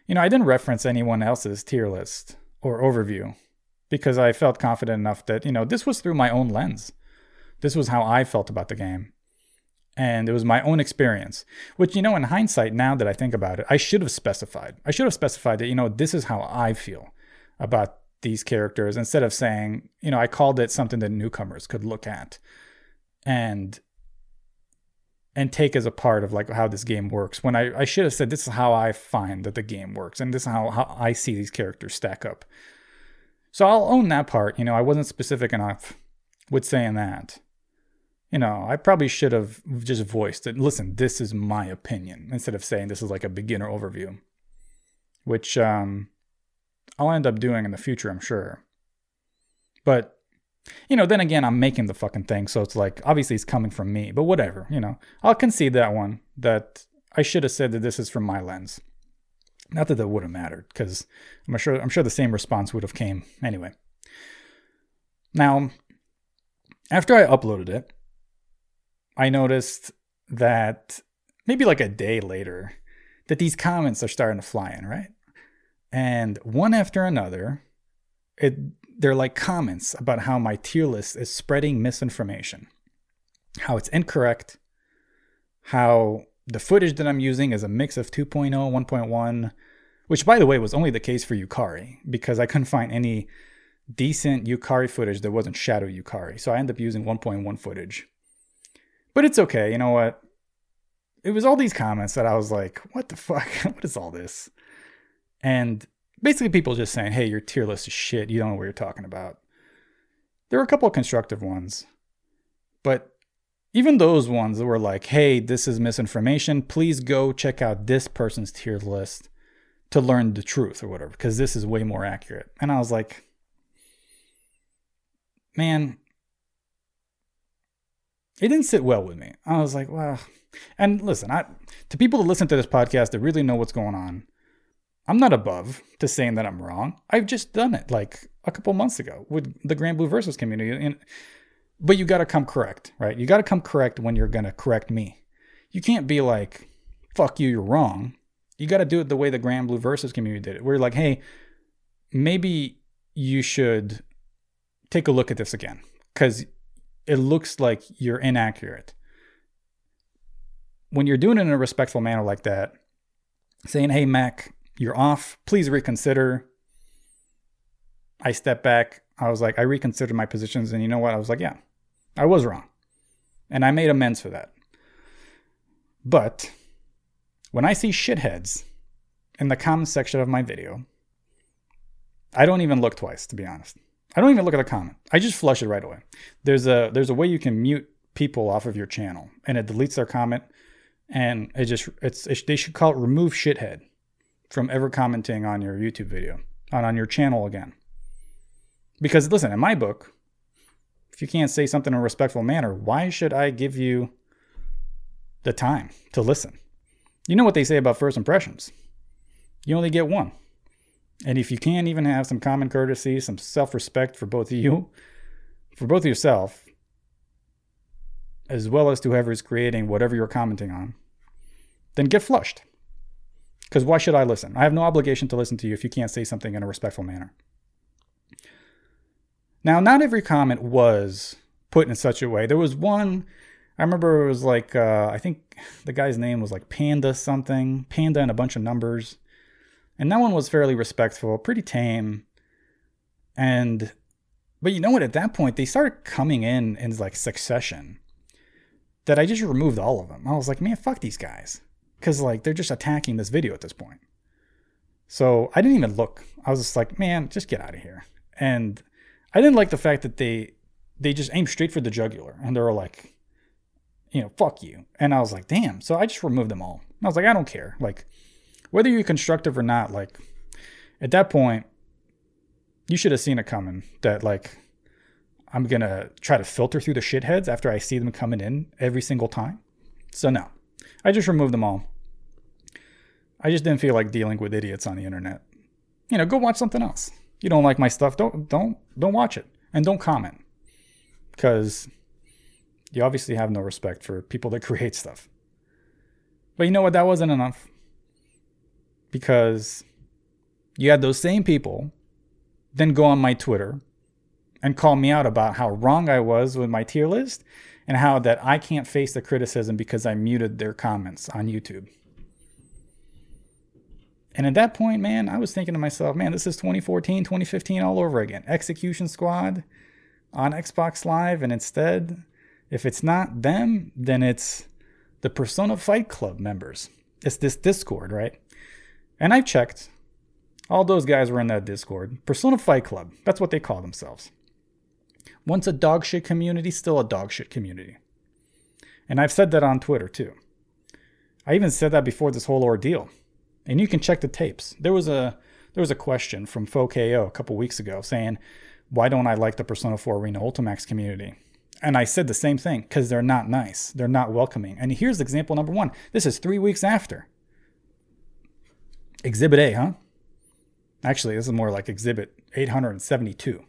you know, I didn't reference anyone else's tier list or overview because I felt confident enough that, you know, this was through my own lens. This was how I felt about the game. And it was my own experience, which, you know, in hindsight, now that I think about it, I should have specified. I should have specified that, you know, this is how I feel about these characters instead of saying, you know, I called it something that newcomers could look at. And and take as a part of like how this game works when I, I should have said this is how I find that the game works and this is how, how I see these characters stack up. So I'll own that part. You know, I wasn't specific enough with saying that. You know, I probably should have just voiced it. Listen, this is my opinion instead of saying this is like a beginner overview, which um, I'll end up doing in the future, I'm sure. But you know, then again, I'm making the fucking thing, so it's like obviously it's coming from me, but whatever, you know. I'll concede that one that I should have said that this is from my lens. Not that that would have mattered, because I'm sure I'm sure the same response would have came anyway. Now, after I uploaded it, I noticed that maybe like a day later, that these comments are starting to fly in, right? And one after another, it they're like comments about how my tier list is spreading misinformation, how it's incorrect, how the footage that I'm using is a mix of 2.0, 1.1, which by the way was only the case for Yukari because I couldn't find any decent Yukari footage that wasn't Shadow Yukari. So I ended up using 1.1 footage. But it's okay, you know what? It was all these comments that I was like, what the fuck? what is all this? And basically people just saying, hey, your tier list is shit. You don't know what you're talking about. There were a couple of constructive ones, but even those ones that were like, hey, this is misinformation. Please go check out this person's tier list to learn the truth or whatever, because this is way more accurate. And I was like, man, it didn't sit well with me. I was like, well, and listen, I to people that listen to this podcast that really know what's going on, I'm not above to saying that I'm wrong. I've just done it like a couple months ago with the Granblue Versus community. And, but you got to come correct, right? You got to come correct when you're to correct me. You can't be like, fuck you, you're wrong. You got to do it the way the Granblue Versus community did it. We're like, hey, maybe you should take a look at this again because it looks like you're inaccurate. When you're doing it in a respectful manner like that, saying, hey, Mac, you're off. Please reconsider. I stepped back. I was like, I reconsidered my positions. And you know what? I was like, yeah, I was wrong. And I made amends for that. But when I see shitheads in the comment section of my video, I don't even look twice, to be honest. I don't even look at the comment. I just flush it right away. There's a there's a way you can mute people off of your channel, and it deletes their comment, and it just it's it, they should call it remove shithead from ever commenting on your YouTube video on on your channel again. Because listen, in my book, if you can't say something in a respectful manner, why should I give you the time to listen? You know what they say about first impressions. You only get one. And if you can't even have some common courtesy, some self respect for both of you, for both of yourself, as well as to whoever is creating whatever you're commenting on, then get flushed. Because why should I listen? I have no obligation to listen to you if you can't say something in a respectful manner. Now, not every comment was put in such a way. There was one, I remember it was like, uh, I think the guy's name was like Panda something, Panda and a bunch of numbers. And that one was fairly respectful, pretty tame. And, but you know what? At that point, they started coming in in like succession that I just removed all of them. I was like, man, fuck these guys. Cause like they're just attacking this video at this point. So I didn't even look. I was just like, man, just get out of here. And I didn't like the fact that they they just aimed straight for the jugular and they were like, you know, fuck you. And I was like, damn. So I just removed them all. I was like, I don't care. Like, whether you're constructive or not, like at that point, you should have seen it coming that like I'm gonna try to filter through the shitheads after I see them coming in every single time. So no. I just removed them all. I just didn't feel like dealing with idiots on the internet. You know, go watch something else. You don't like my stuff, don't don't don't watch it. And don't comment. Because you obviously have no respect for people that create stuff. But you know what? That wasn't enough because you had those same people then go on my Twitter and call me out about how wrong I was with my tier list and how that I can't face the criticism because I muted their comments on YouTube. And at that point, man, I was thinking to myself, man, this is 2014, 2015 all over again. Execution Squad on Xbox Live. And instead, if it's not them, then it's the Persona Fight Club members. It's this Discord, right? And I've checked. All those guys were in that Discord. Persona Fight Club. That's what they call themselves. Once a dogshit community, still a dogshit community. And I've said that on Twitter too. I even said that before this whole ordeal. And you can check the tapes. There was a there was a question from FoKO a couple weeks ago saying, "Why don't I like the Persona 4 Arena Ultimax community?" And I said the same thing because they're not nice. They're not welcoming. And here's example number one. This is three weeks after. Exhibit A, huh? Actually, this is more like Exhibit 872.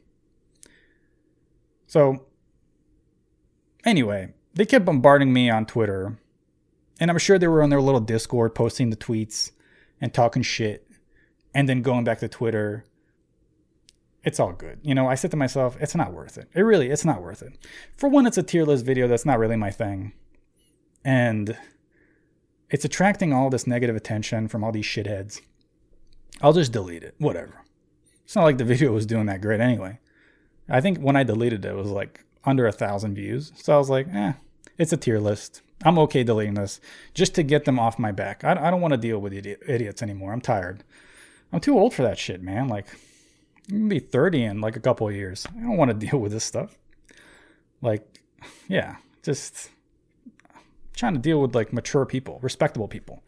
So, anyway, they kept bombarding me on Twitter, and I'm sure they were on their little Discord posting the tweets and talking shit, and then going back to Twitter. It's all good. You know, I said to myself, it's not worth it. It really, it's not worth it. For one, it's a tier list video that's not really my thing. And it's attracting all this negative attention from all these shitheads. I'll just delete it. Whatever. It's not like the video was doing that great anyway. I think when I deleted it, it was like under a thousand views. So I was like, eh, it's a tier list. I'm okay deleting this just to get them off my back. I, I don't want to deal with idi- idiots anymore. I'm tired. I'm too old for that shit, man. Like, I'm gonna be 30 in like a couple of years. I don't want to deal with this stuff. Like, yeah, just trying to deal with like mature people, respectable people,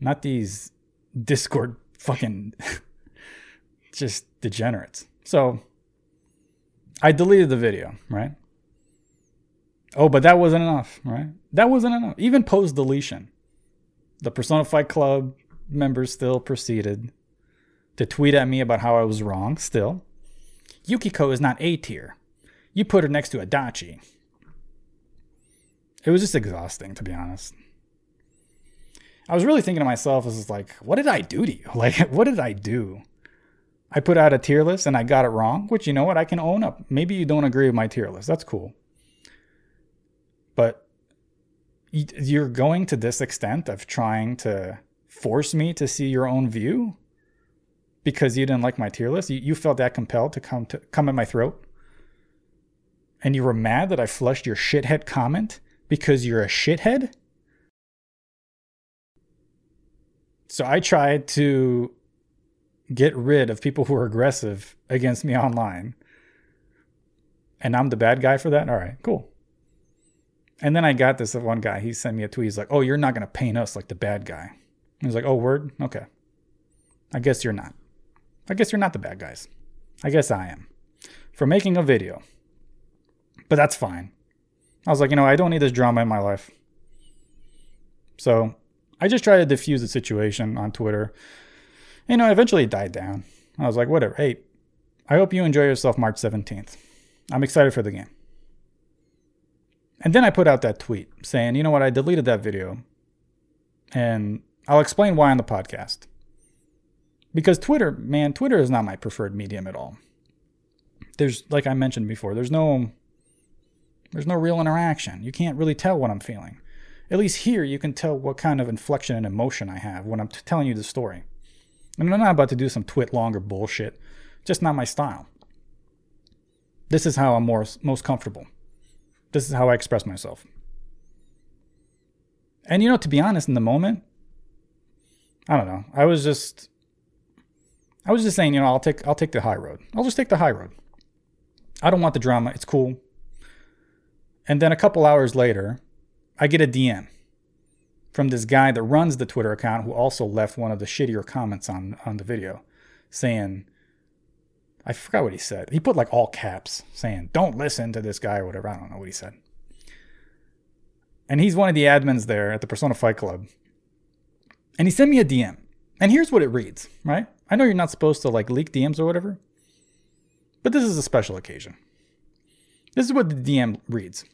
not these Discord fucking just degenerates. So I deleted the video, right? Oh, but that wasn't enough, right? That wasn't enough. Even post deletion, the Persona Fight Club members still proceeded to tweet at me about how I was wrong, still. Yukiko is not A tier. You put her next to Adachi. It was just exhausting, to be honest. I was really thinking to myself, "Is like, what did I do to you? Like, what did I do? I put out a tier list and I got it wrong, which you know what? I can own up. Maybe you don't agree with my tier list. That's cool. But you're going to this extent of trying to force me to see your own view because you didn't like my tier list. You, you felt that compelled to come to come at my throat. And you were mad that I flushed your shithead comment because you're a shithead? So I tried to get rid of people who are aggressive against me online. And I'm the bad guy for that? All right, cool. And then I got this one guy. He sent me a tweet. He's like, "Oh, you're not gonna paint us like the bad guy." Was like, "Oh, word, okay. I guess you're not. I guess you're not the bad guys. I guess I am for making a video. But that's fine. I was like, you know, I don't need this drama in my life. So I just tried to diffuse the situation on Twitter. You know, eventually it died down. I was like, whatever. Hey, I hope you enjoy yourself March 17th. I'm excited for the game. And then I put out that tweet saying, you know what, I deleted that video. And I'll explain why on the podcast. Because Twitter, man, Twitter is not my preferred medium at all. There's like I mentioned before, there's no there's no real interaction. You can't really tell what I'm feeling. At least here you can tell what kind of inflection and emotion I have when I'm t- telling you the story. And I'm not about to do some TwitLonger bullshit. Just not my style. This is how I'm more most comfortable. This is how I express myself. And you know, to be honest, in the moment, I don't know. I was just I was just saying, you know, I'll take I'll take the high road. I'll just take the high road. I don't want the drama. It's cool. And then a couple hours later, I get a DM from this guy that runs the Twitter account who also left one of the shittier comments on on the video saying I forgot what he said. He put like all caps saying, "Don't listen to this guy" or whatever. I don't know what he said. And he's one of the admins there at the Persona Fight Club. And he sent me a DM. And here's what it reads, right? I know you're not supposed to like leak DMs or whatever, but this is a special occasion. This is what the DM reads.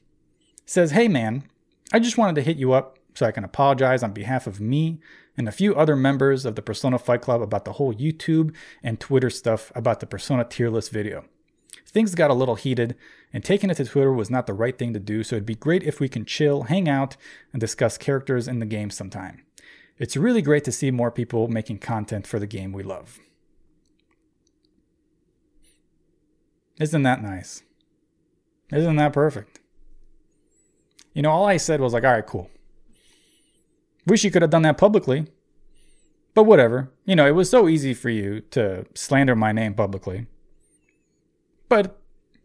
Says, "Hey man, I just wanted to hit you up so I can apologize on behalf of me and a few other members of the Persona Fight Club about the whole YouTube and Twitter stuff about the Persona tier list video. Things got a little heated, and taking it to Twitter was not the right thing to do, so it'd be great if we can chill, hang out, and discuss characters in the game sometime. It's really great to see more people making content for the game we love. Isn't that nice? Isn't that perfect? You know, all I said was like, all right, cool. Wish you could have done that publicly. But whatever. You know, it was so easy for you to slander my name publicly. But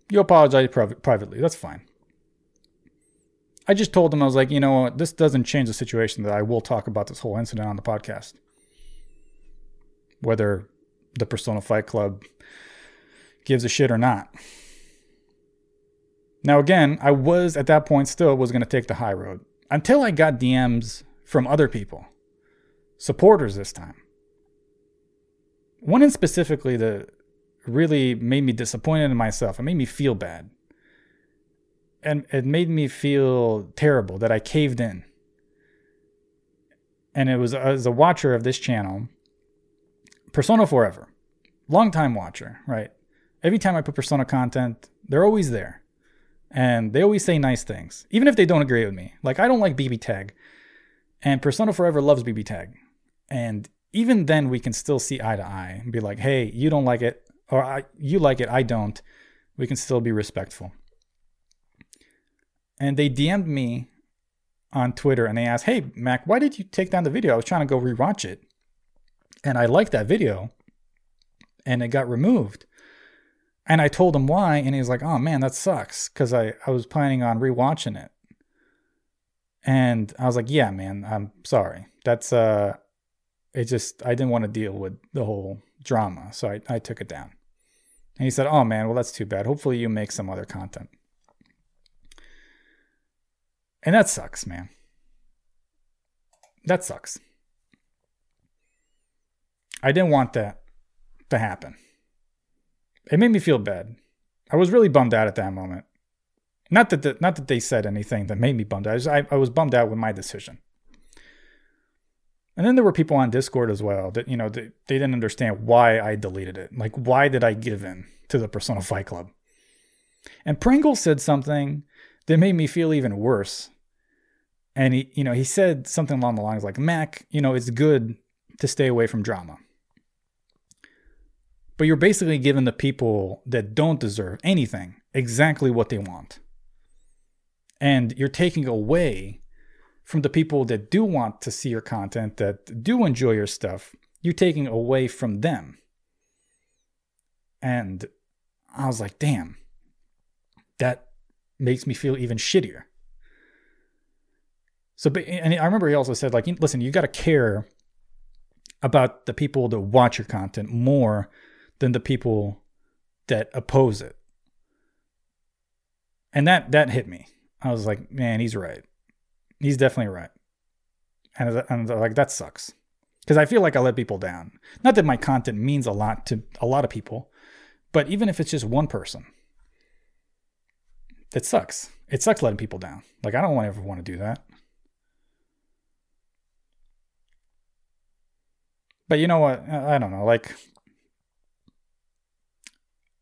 you apologize privately. That's fine. I just told him, I was like, you know, this doesn't change the situation that I will talk about this whole incident on the podcast. Whether the Persona Fight Club gives a shit or not. Now, again, I was at that point still was going to take the high road until I got DMs from other people, supporters this time. One in specifically that really made me disappointed in myself. It made me feel bad and it made me feel terrible that I caved in. And it was as a watcher of this channel, Persona Forever, long time watcher, right? Every time I put Persona content, they're always there. And they always say nice things, even if they don't agree with me. Like, I don't like BB Tag, and Persona Forever loves BB Tag. And even then, we can still see eye to eye and be like, hey, you don't like it, or you like it, I don't. We can still be respectful and they DM'd me on Twitter and they asked, Hey, Mac, why did you take down the video? I was trying to go rewatch it. And I liked that video and it got removed. And I told him why. And he's like, Oh man, that sucks. Cause I, I was planning on rewatching it. And I was like, Yeah, man, I'm sorry. That's, uh, it just, I didn't want to deal with the whole drama. So I, I took it down. And he said, Oh man, well, that's too bad. Hopefully you make some other content. And that sucks, man. That sucks. I didn't want that to happen. It made me feel bad. I was really bummed out at that moment. Not that the, not that they said anything that made me bummed out. I was, I, I was bummed out with my decision. And then there were people on Discord as well that you know they, they didn't understand why I deleted it. Like why did I give in to the Persona Fight Club? And Pringle said something that made me feel even worse. And he, you know, he said something along the lines like, "Mac, you know, it's good to stay away from drama." But you're basically giving the people that don't deserve anything exactly what they want. And you're taking away from the people that do want to see your content, that do enjoy your stuff, you're taking away from them. And I was like, damn, that makes me feel even shittier. So, and I remember he also said, like, listen, you got to care about the people that watch your content more than the people that oppose it. And that that hit me. I was like, man, he's right. He's definitely right. And, and like that sucks because I feel like I let people down. Not that my content means a lot to a lot of people, but even if it's just one person, it sucks. It sucks letting people down. Like I don't want ever want to do that. But you know what? I don't know. Like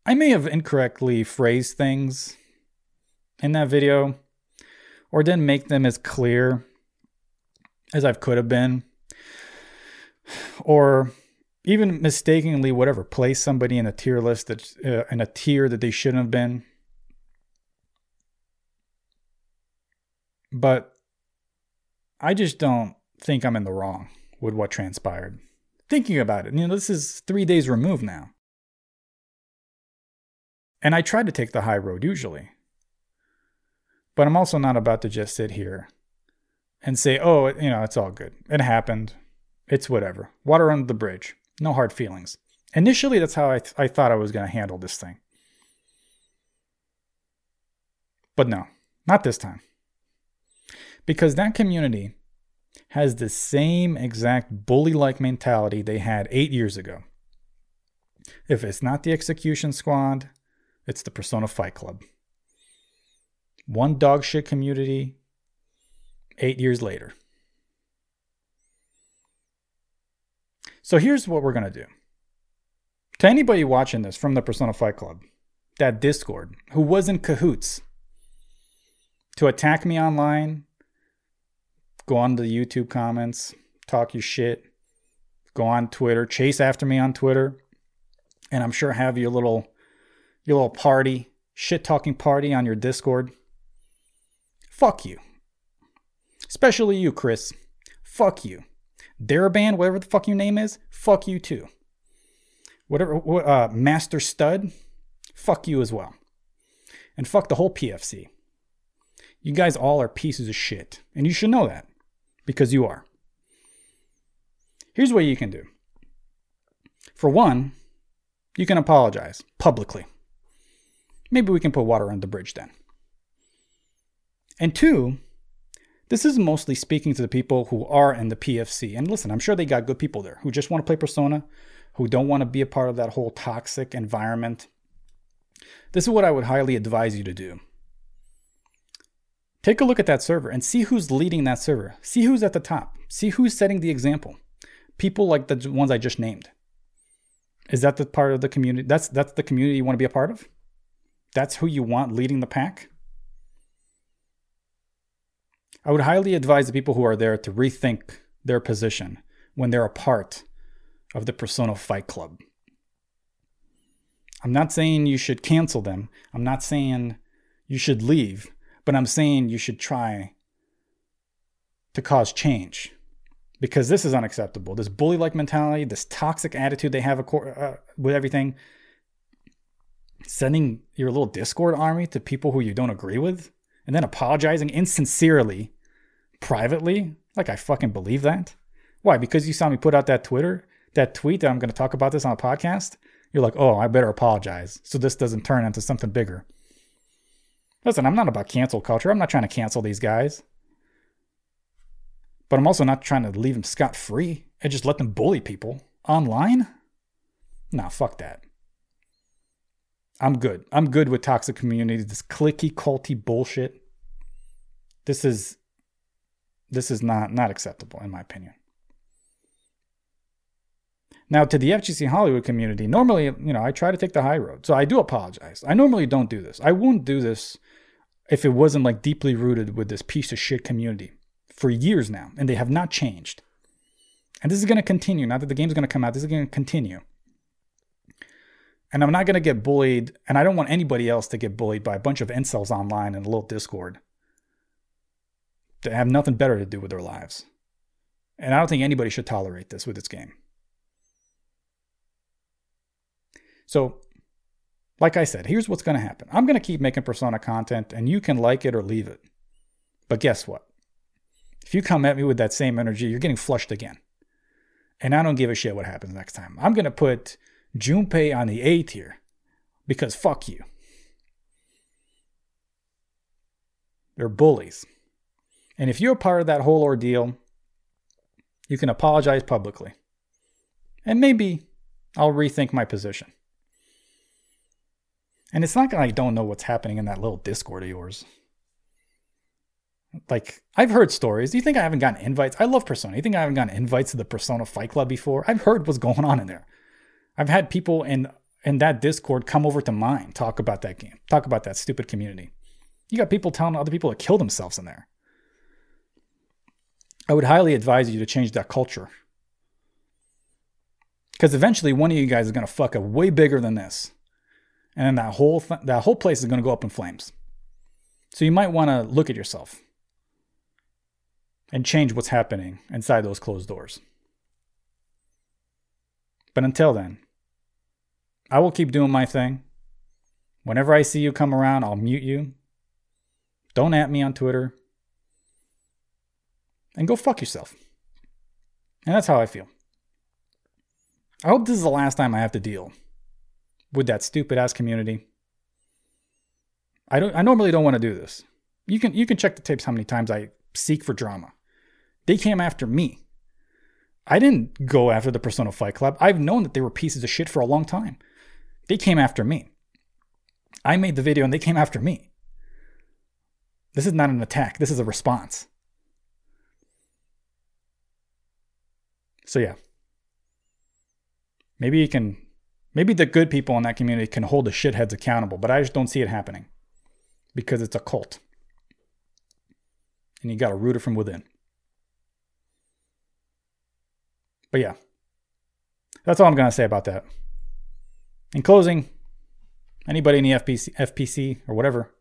I may have incorrectly phrased things in that video or didn't make them as clear as I could have been or even mistakenly whatever place somebody in a tier list that uh, in a tier that they shouldn't have been. But i just don't think i'm in the wrong with what transpired. Thinking about it you know this is 3 days removed now and i try to take the high road usually but i'm also not about to just sit here and say oh you know it's all good it happened it's whatever. Water under the bridge. No hard feelings. Initially, that's how I, th- I thought I was going to handle this thing. But no, not this time. Because that community has the same exact bully like mentality they had eight years ago. If it's not the Execution Squad, it's the Persona Fight Club. One dogshit community, eight years later. So here's what we're going to do. To anybody watching this from the Persona Fight Club, that Discord, who was in cahoots to attack me online, go on the YouTube comments, talk your shit, go on Twitter, chase after me on Twitter, and I'm sure have your little your little party, shit talking party on your Discord. Fuck you. Especially you, Chris. Fuck you. Daraband, whatever the fuck your name is, fuck you too. Whatever, uh, Master Stud, fuck you as well. And fuck the whole PFC. You guys all are pieces of shit. And you should know that because you are. Here's what you can do. For one, you can apologize publicly. Maybe we can put water on the bridge then. And two, this is mostly speaking to the people who are in the PFC. And listen, I'm sure they got good people there who just want to play Persona, who don't want to be a part of that whole toxic environment. This is what I would highly advise you to do. Take a look at that server and see who's leading that server. See who's at the top. See who's setting the example. People like the ones I just named. Is that the part of the community? That's that's the community you want to be a part of? That's who you want leading the pack? I would highly advise the people who are there to rethink their position when they're a part of the Persona Fight Club. I'm not saying you should cancel them. I'm not saying you should leave, but I'm saying you should try to cause change because this is unacceptable. This bully like mentality, this toxic attitude they have uh, with everything, sending your little Discord army to people who you don't agree with and then apologizing insincerely, privately. Like, I fucking believe that. Why? Because you saw me put out that Twitter, that tweet that I'm going to talk about this on a podcast. You're like, oh, I better apologize so this doesn't turn into something bigger. Listen, I'm not about cancel culture. I'm not trying to cancel these guys. But I'm also not trying to leave them scot free and just let them bully people online. Nah, fuck that. I'm good. I'm good with toxic community. this cliquey, culty bullshit. This is this is not not acceptable in my opinion. Now to the FGC Hollywood community, normally, you know, I try to take the high road. So I do apologize. I normally don't do this. I wouldn't do this if it wasn't like deeply rooted with this piece of shit community for years now, and they have not changed. And this is going to continue. Now that the game's going to come out, this is going to continue. And I'm not going to get bullied, and I don't want anybody else to get bullied by a bunch of incels online in a little Discord that have nothing better to do with their lives. And I don't think anybody should tolerate this with this game. So, like I said, here's what's going to happen I'm going to keep making Persona content, and you can like it or leave it. But guess what? If you come at me with that same energy, you're getting flushed again. And I don't give a shit what happens next time. I'm going to put Junpei on the A tier because fuck you. They're bullies. And if you're a part of that whole ordeal, you can apologize publicly. And maybe I'll rethink my position. And it's not like I don't know what's happening in that little Discord of yours. Like, I've heard stories. Do you think I haven't gotten invites? I love Persona. You think I haven't gotten invites to the Persona Fight Club before? I've heard what's going on in there. I've had people in in that Discord come over to mine, talk about that game, talk about that stupid community. You got people telling other people to kill themselves in there. I would highly advise you to change that culture. Because eventually one of you guys is going to fuck up way bigger than this. And then that whole th- that whole place is going to go up in flames. So you might want to look at yourself and change what's happening inside those closed doors. But until then, I will keep doing my thing. Whenever I see you come around, I'll mute you. Don't at me on Twitter. And go fuck yourself. And that's how I feel. I hope this is the last time I have to deal with that stupid ass community. I don't I normally don't want to do this. You can you can check the tapes how many times I seek for drama. They came after me. I didn't go after the Persona Fight Club. I've known that they were pieces of shit for a long time. They came after me. I made the video and they came after me. This is not an attack. This is a response. So yeah. Maybe you can maybe the good people in that community can hold the shitheads accountable, but I just don't see it happening. Because it's a cult. And you gotta root it from within. But yeah. That's all I'm gonna say about that. In closing, anybody in the FPC, FPC or whatever,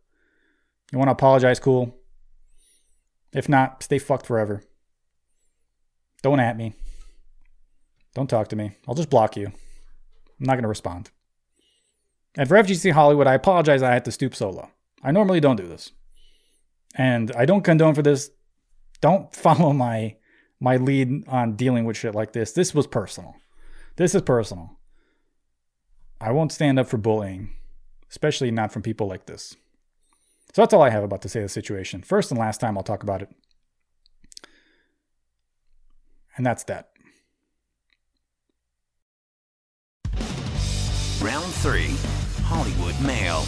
you want to apologize, cool. If not, stay fucked forever. Don't at me. Don't talk to me. I'll just block you. I'm not going to respond. And for FGC Hollywood, I apologize I had to stoop so low. I normally don't do this. And I don't condone for this. Don't follow my my lead on dealing with shit like this. This was personal. This is personal. I won't stand up for bullying, especially not from people like this. So that's all I have about to say the situation. First and last time I'll talk about it. And that's that. Round three Hollywood Mail.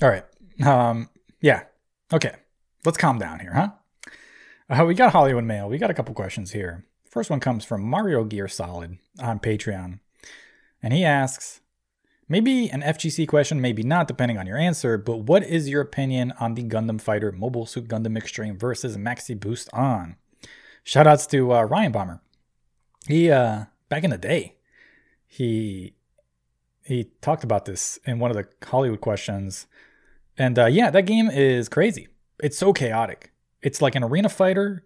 All right. Um, yeah. Okay. Let's calm down here, huh? Uh, we got Hollywood Mail. We got a couple questions here. First one comes from Mario Gear Solid on Patreon. And he asks, maybe an FGC question, maybe not, depending on your answer, but what is your opinion on the Gundam Fighter Mobile Suit Gundam Extreme versus Maxi Boost on? Shoutouts to uh, Ryan Bomber. He, uh, back in the day, he he talked about this in one of the Hollywood questions. And uh, yeah, that game is crazy. It's so chaotic. It's like an arena fighter,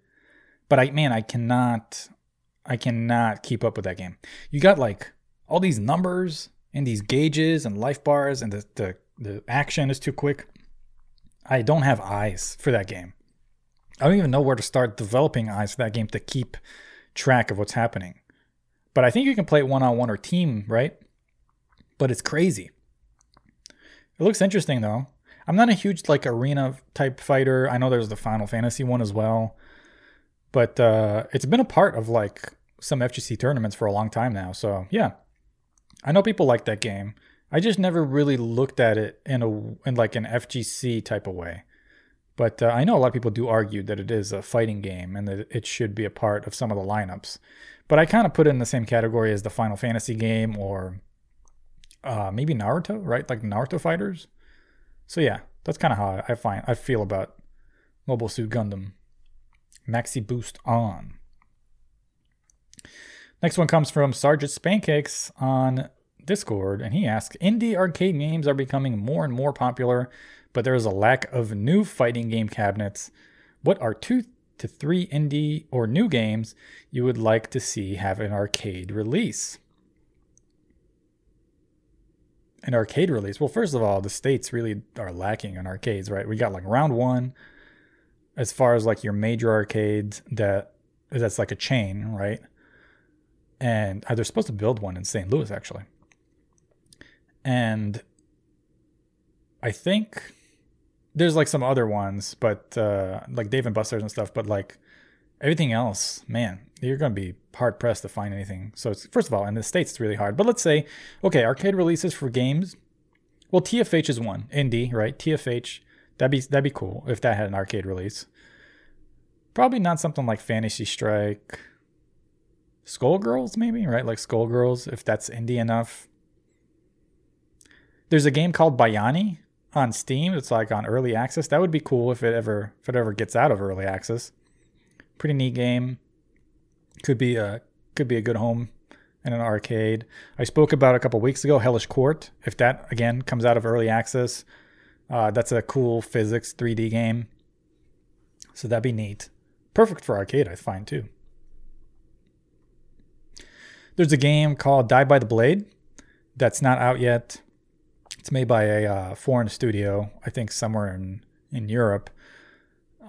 but I man, I cannot I cannot keep up with that game. You got like all these numbers and these gauges and life bars and the the, the action is too quick. I don't have eyes for that game. I don't even know where to start developing eyes for that game to keep track of what's happening. But I think you can play it one on one or team, right? But it's crazy. It looks interesting though. I'm not a huge like arena type fighter. I know there's the Final Fantasy one as well. But uh, it's been a part of like some FGC tournaments for a long time now. So yeah, I know people like that game. I just never really looked at it in a in like an FGC type of way. But uh, I know a lot of people do argue that it is a fighting game and that it should be a part of some of the lineups. But I kind of put it in the same category as the Final Fantasy game or uh, maybe Naruto, right? Like Naruto fighters. So yeah, that's kind of how I find I feel about Mobile Suit Gundam. Maxi Boost on. Next one comes from Sergeant Spancakes on Discord, and he asks Indie arcade games are becoming more and more popular, but there is a lack of new fighting game cabinets. What are two to three indie or new games you would like to see have an arcade release? An arcade release. Well, first of all, the states really are lacking in arcades, right? We got like round one, as far as like your major arcades that that's like a chain, right? And uh, they're supposed to build one in St. Louis actually. And I think there's like some other ones, but uh, like Dave and Buster's and stuff. But like everything else, man, you're gonna be hard pressed to find anything. So it's first of all, in the states, it's really hard. But let's say, okay, arcade releases for games. Well, TFH is one indie, right? TFH, that'd be that'd be cool if that had an arcade release. Probably not something like Fantasy Strike, Skullgirls, maybe right? Like Skullgirls, if that's indie enough. There's a game called Bayani on Steam. It's like on early access. That would be cool if it ever if it ever gets out of early access. Pretty neat game. Could be a could be a good home in an arcade. I spoke about a couple weeks ago Hellish Quart. If that again comes out of early access, uh, that's a cool physics 3D game. So that'd be neat. Perfect for arcade, I find too. There's a game called Die by the Blade that's not out yet. It's made by a uh, foreign studio, I think somewhere in in Europe,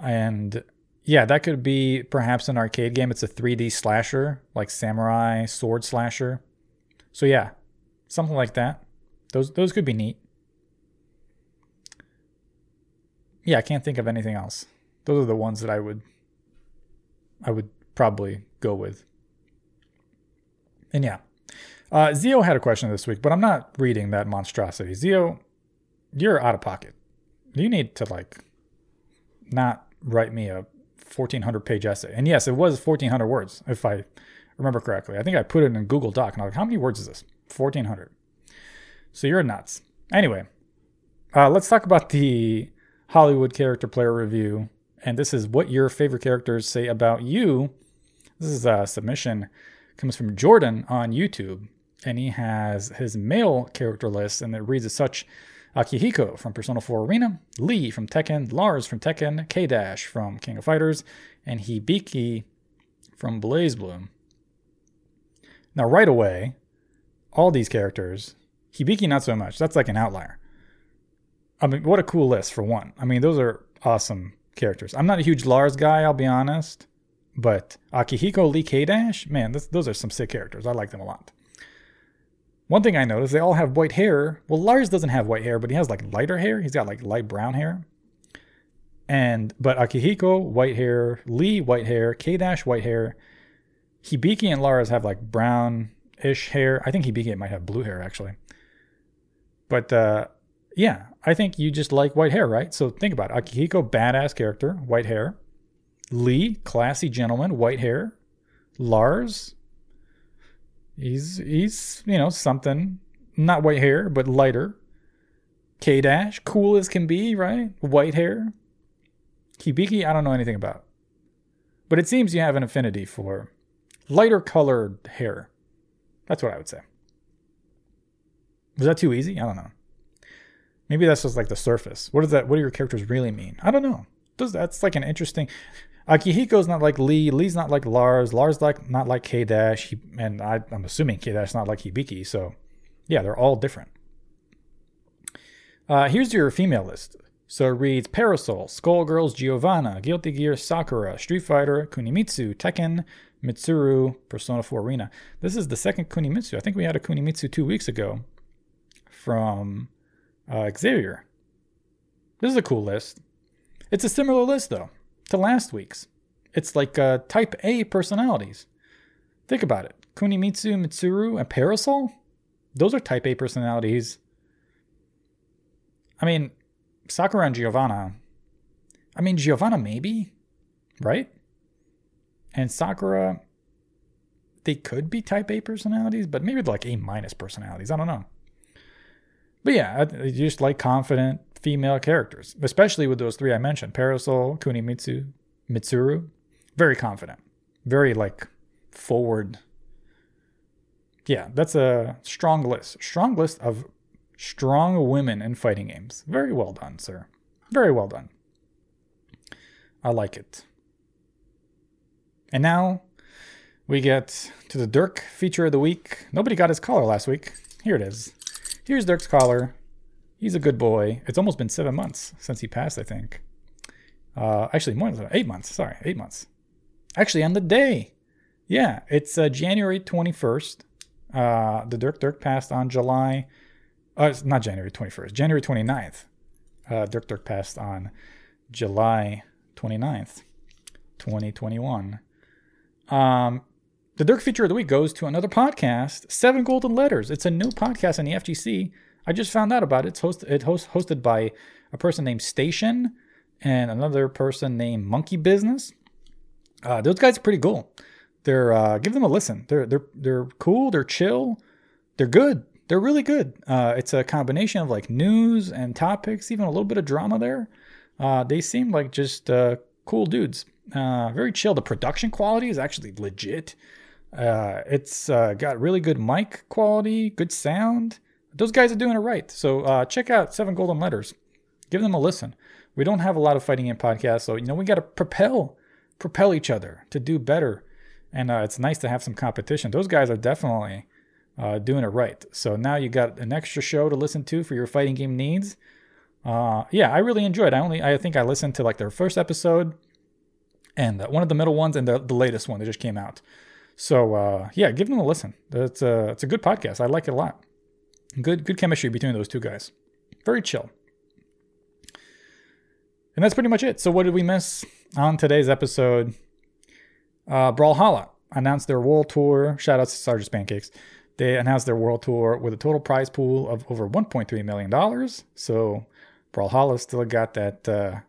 and yeah, that could be perhaps an arcade game. It's a 3D slasher, like samurai sword slasher. So yeah, something like that. Those those could be neat. Yeah, I can't think of anything else. Those are the ones that I would I would probably go with. And yeah, uh, Zio had a question this week, but I'm not reading that monstrosity. Zio, you're out of pocket. You need to like not write me a 1400 page essay. And yes, it was 1400 words, if I remember correctly. I think I put it in a Google Doc and I was like, how many words is this? 1400. So you're nuts. Anyway, uh, let's talk about the Hollywood character player review. And this is what your favorite characters say about you. This is a submission comes from Jordan on YouTube and he has his male character list, and it reads as such Akihiko from Persona 4 Arena, Lee from Tekken, Lars from Tekken, K Dash from King of Fighters, and Hibiki from BlazBlue. Now, right away, all these characters, Hibiki not so much. That's like an outlier. I mean, what a cool list for one. I mean, those are awesome characters. I'm not a huge Lars guy, I'll be honest, but Akihiko, Lee, K Dash, man, this, those are some sick characters. I like them a lot. One thing I noticed, they all have white hair. Well, Lars doesn't have white hair, but he has like lighter hair. He's got like light brown hair. And but Akihiko, white hair, Lee, white hair, K Dash, white hair. Hibiki and Lars have like brown-ish hair. I think Hibiki might have blue hair actually. But uh, yeah, I think you just like white hair, right? So think about it. Akihiko, badass character, white hair. Lee, classy gentleman, white hair. Lars, He's he's you know something not white hair but lighter. K Dash, cool as can be, right? White hair. Hibiki, I don't know anything about. But it seems you have an affinity for lighter colored hair. That's what I would say. Was that too easy? I don't know. Maybe that's just like the surface. What does that what do your characters really mean? I don't know. Does that's like an interesting Akihiko's not like Lee. Lee's not like Lars. Lars like not like K Dash. He, And I, am assuming K Dash not like Hibiki. So, yeah, they're all different. Uh, here's your female list. So it reads Parasol, Skullgirls, Giovanna, Guilty Gear, Sakura, Street Fighter, Kunimitsu, Tekken, Mitsuru, Persona 4 Arena. This is the second Kunimitsu. I think we had a Kunimitsu two weeks ago from uh, Xavier. This is a cool list. It's a similar list though to last week's. It's like uh, type A personalities. Think about it. Kunimitsu, Mitsuru, and Parasol? Those are type A personalities. I mean, Sakura and Giovanna. I mean, Giovanna maybe, right? And Sakura, they could be type A personalities, but maybe like A minus personalities. I don't know. But yeah, just like confident, female characters, especially with those three I mentioned Parasol, Kunimitsu, Mitsuru. Very confident, very like forward. Yeah, that's a strong list. Strong list of strong women in fighting games. Very well done, sir. Very well done. I like it. And now we get to the Dirk feature of the week. Nobody got his collar last week. Here it is. Here's Dirk's collar. He's a good boy. It's almost been seven months since he passed, I think. Uh, actually, more than eight months. Sorry, eight months. Actually, on the day. Yeah, it's uh, January 21st. Uh, the Dirk Dirk passed on July. Uh, it's not January 21st, January 29th. Uh, Dirk Dirk passed on July 29th, 2021. Um, the Dirk feature of the week goes to another podcast, Seven Golden Letters. It's a new podcast on the FGC. I just found out about it. It's host, it host, hosted by a person named Station and another person named Monkey Business. Uh, those guys are pretty cool. They're uh, give them a listen. They're they're they're cool. They're chill. They're good. They're really good. Uh, it's a combination of like news and topics, even a little bit of drama there. Uh, they seem like just uh, cool dudes. Uh, very chill. The production quality is actually legit. It's got really good mic quality, good sound. Those guys are doing it right. So uh, check out Seven Golden Letters. Give them a listen. We don't have a lot of fighting in podcasts, so you know we got to propel, propel each other to do better. And uh, it's nice to have some competition. Those guys are definitely uh, doing it right. So now you got an extra show to listen to for your fighting game needs. Uh, yeah, I really enjoyed. I only I think I listened to like their first episode, and uh, one of the middle ones, and the, the latest one that just came out. So uh, yeah, give them a listen. It's a it's a good podcast. I like it a lot. Good good chemistry between those two guys. Very chill. And that's pretty much it. So what did we miss on today's episode? Uh, Brawlhalla announced their world tour. Shout out to Sarge's Pancakes. They announced their world tour with a total prize pool of over 1.3 million dollars. So Brawlhalla still got that uh,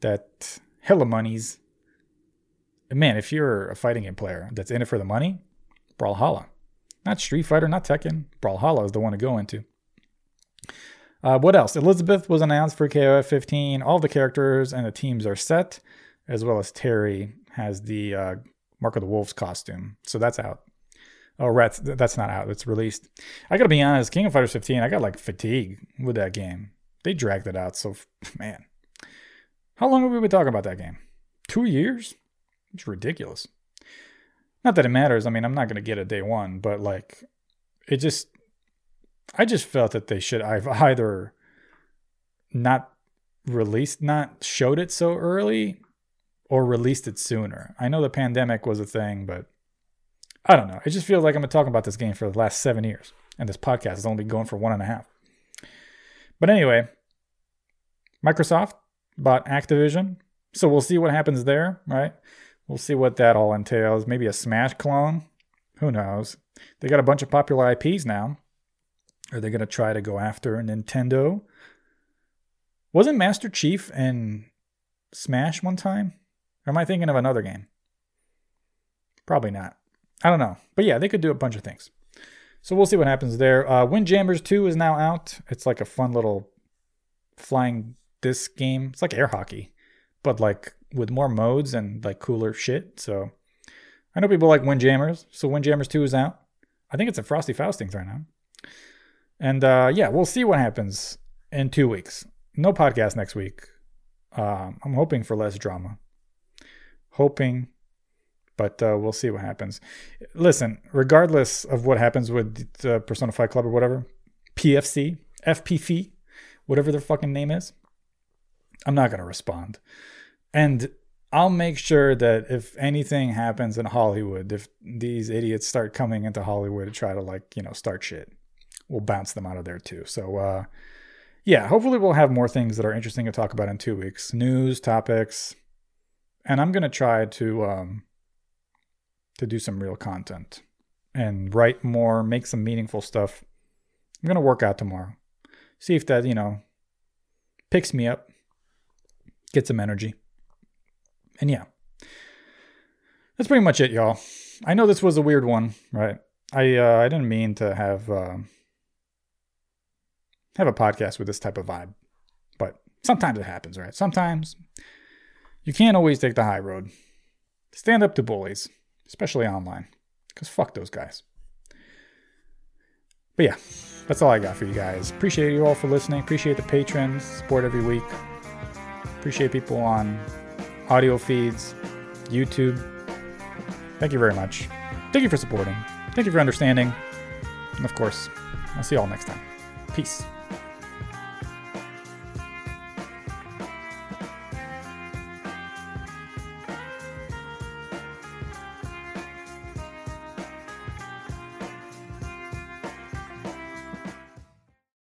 that hella monies. Man, if you're a fighting game player that's in it for the money, Brawlhalla. Not Street Fighter, not Tekken. Brawlhalla is the one to go into. Uh, what else? Elizabeth was announced for KOF 15. All the characters and the teams are set, as well as Terry has the uh, Mark of the Wolves costume. So that's out. Oh, that's, that's not out. It's released. I gotta be honest, King of Fighters 15, I got like fatigue with that game. They dragged it out. So, man. How long have we been talking about that game? Two years? It's ridiculous. Not that it matters. I mean, I'm not gonna get it day one, but like, it just, I just felt that they should have either not released, not showed it so early, or released it sooner. I know the pandemic was a thing, but I don't know. It just feels like I've been talking about this game for the last seven years, and this podcast has only been going for one and a half. But anyway, Microsoft bought Activision, so we'll see what happens there, right? We'll see what that all entails. Maybe a Smash clone. Who knows? They got a bunch of popular IPs now. Are they going to try to go after Nintendo? Wasn't Master Chief in Smash one time? Or am I thinking of another game? Probably not. I don't know. But yeah, they could do a bunch of things. So we'll see what happens there. Uh, Windjammers 2 is now out. It's like a fun little flying disc game. It's like air hockey, but like with more modes and like cooler shit. So I know people like Windjammers. So Windjammers 2 is out. I think it's a Frosty Faustings right now. And uh, yeah, we'll see what happens in two weeks. No podcast next week. Um, I'm hoping for less drama. Hoping, but uh, we'll see what happens. Listen, regardless of what happens with the Persona Fight Club or whatever, PFC, FPF, whatever their fucking name is, I'm not going to respond. And I'll make sure that if anything happens in Hollywood, if these idiots start coming into Hollywood to try to like, you know, start shit, we'll bounce them out of there too. So, uh, yeah, hopefully we'll have more things that are interesting to talk about in two weeks. News, topics, and I'm gonna try to um, to do some real content and write more, make some meaningful stuff. I'm gonna work out tomorrow. See if that, you know, picks me up, get some energy. And yeah. That's pretty much it, y'all. I know this was a weird one, right? I uh, I didn't mean to have uh, have a podcast with this type of vibe, but sometimes it happens, right? Sometimes you can't always take the high road. Stand up to bullies, especially online, because fuck those guys. But yeah, that's all I got for you guys. Appreciate you all for listening. Appreciate the patrons, support every week. Appreciate people on audio feeds, YouTube. Thank you very much. Thank you for supporting. Thank you for understanding. And of course, I'll see you all next time. Peace.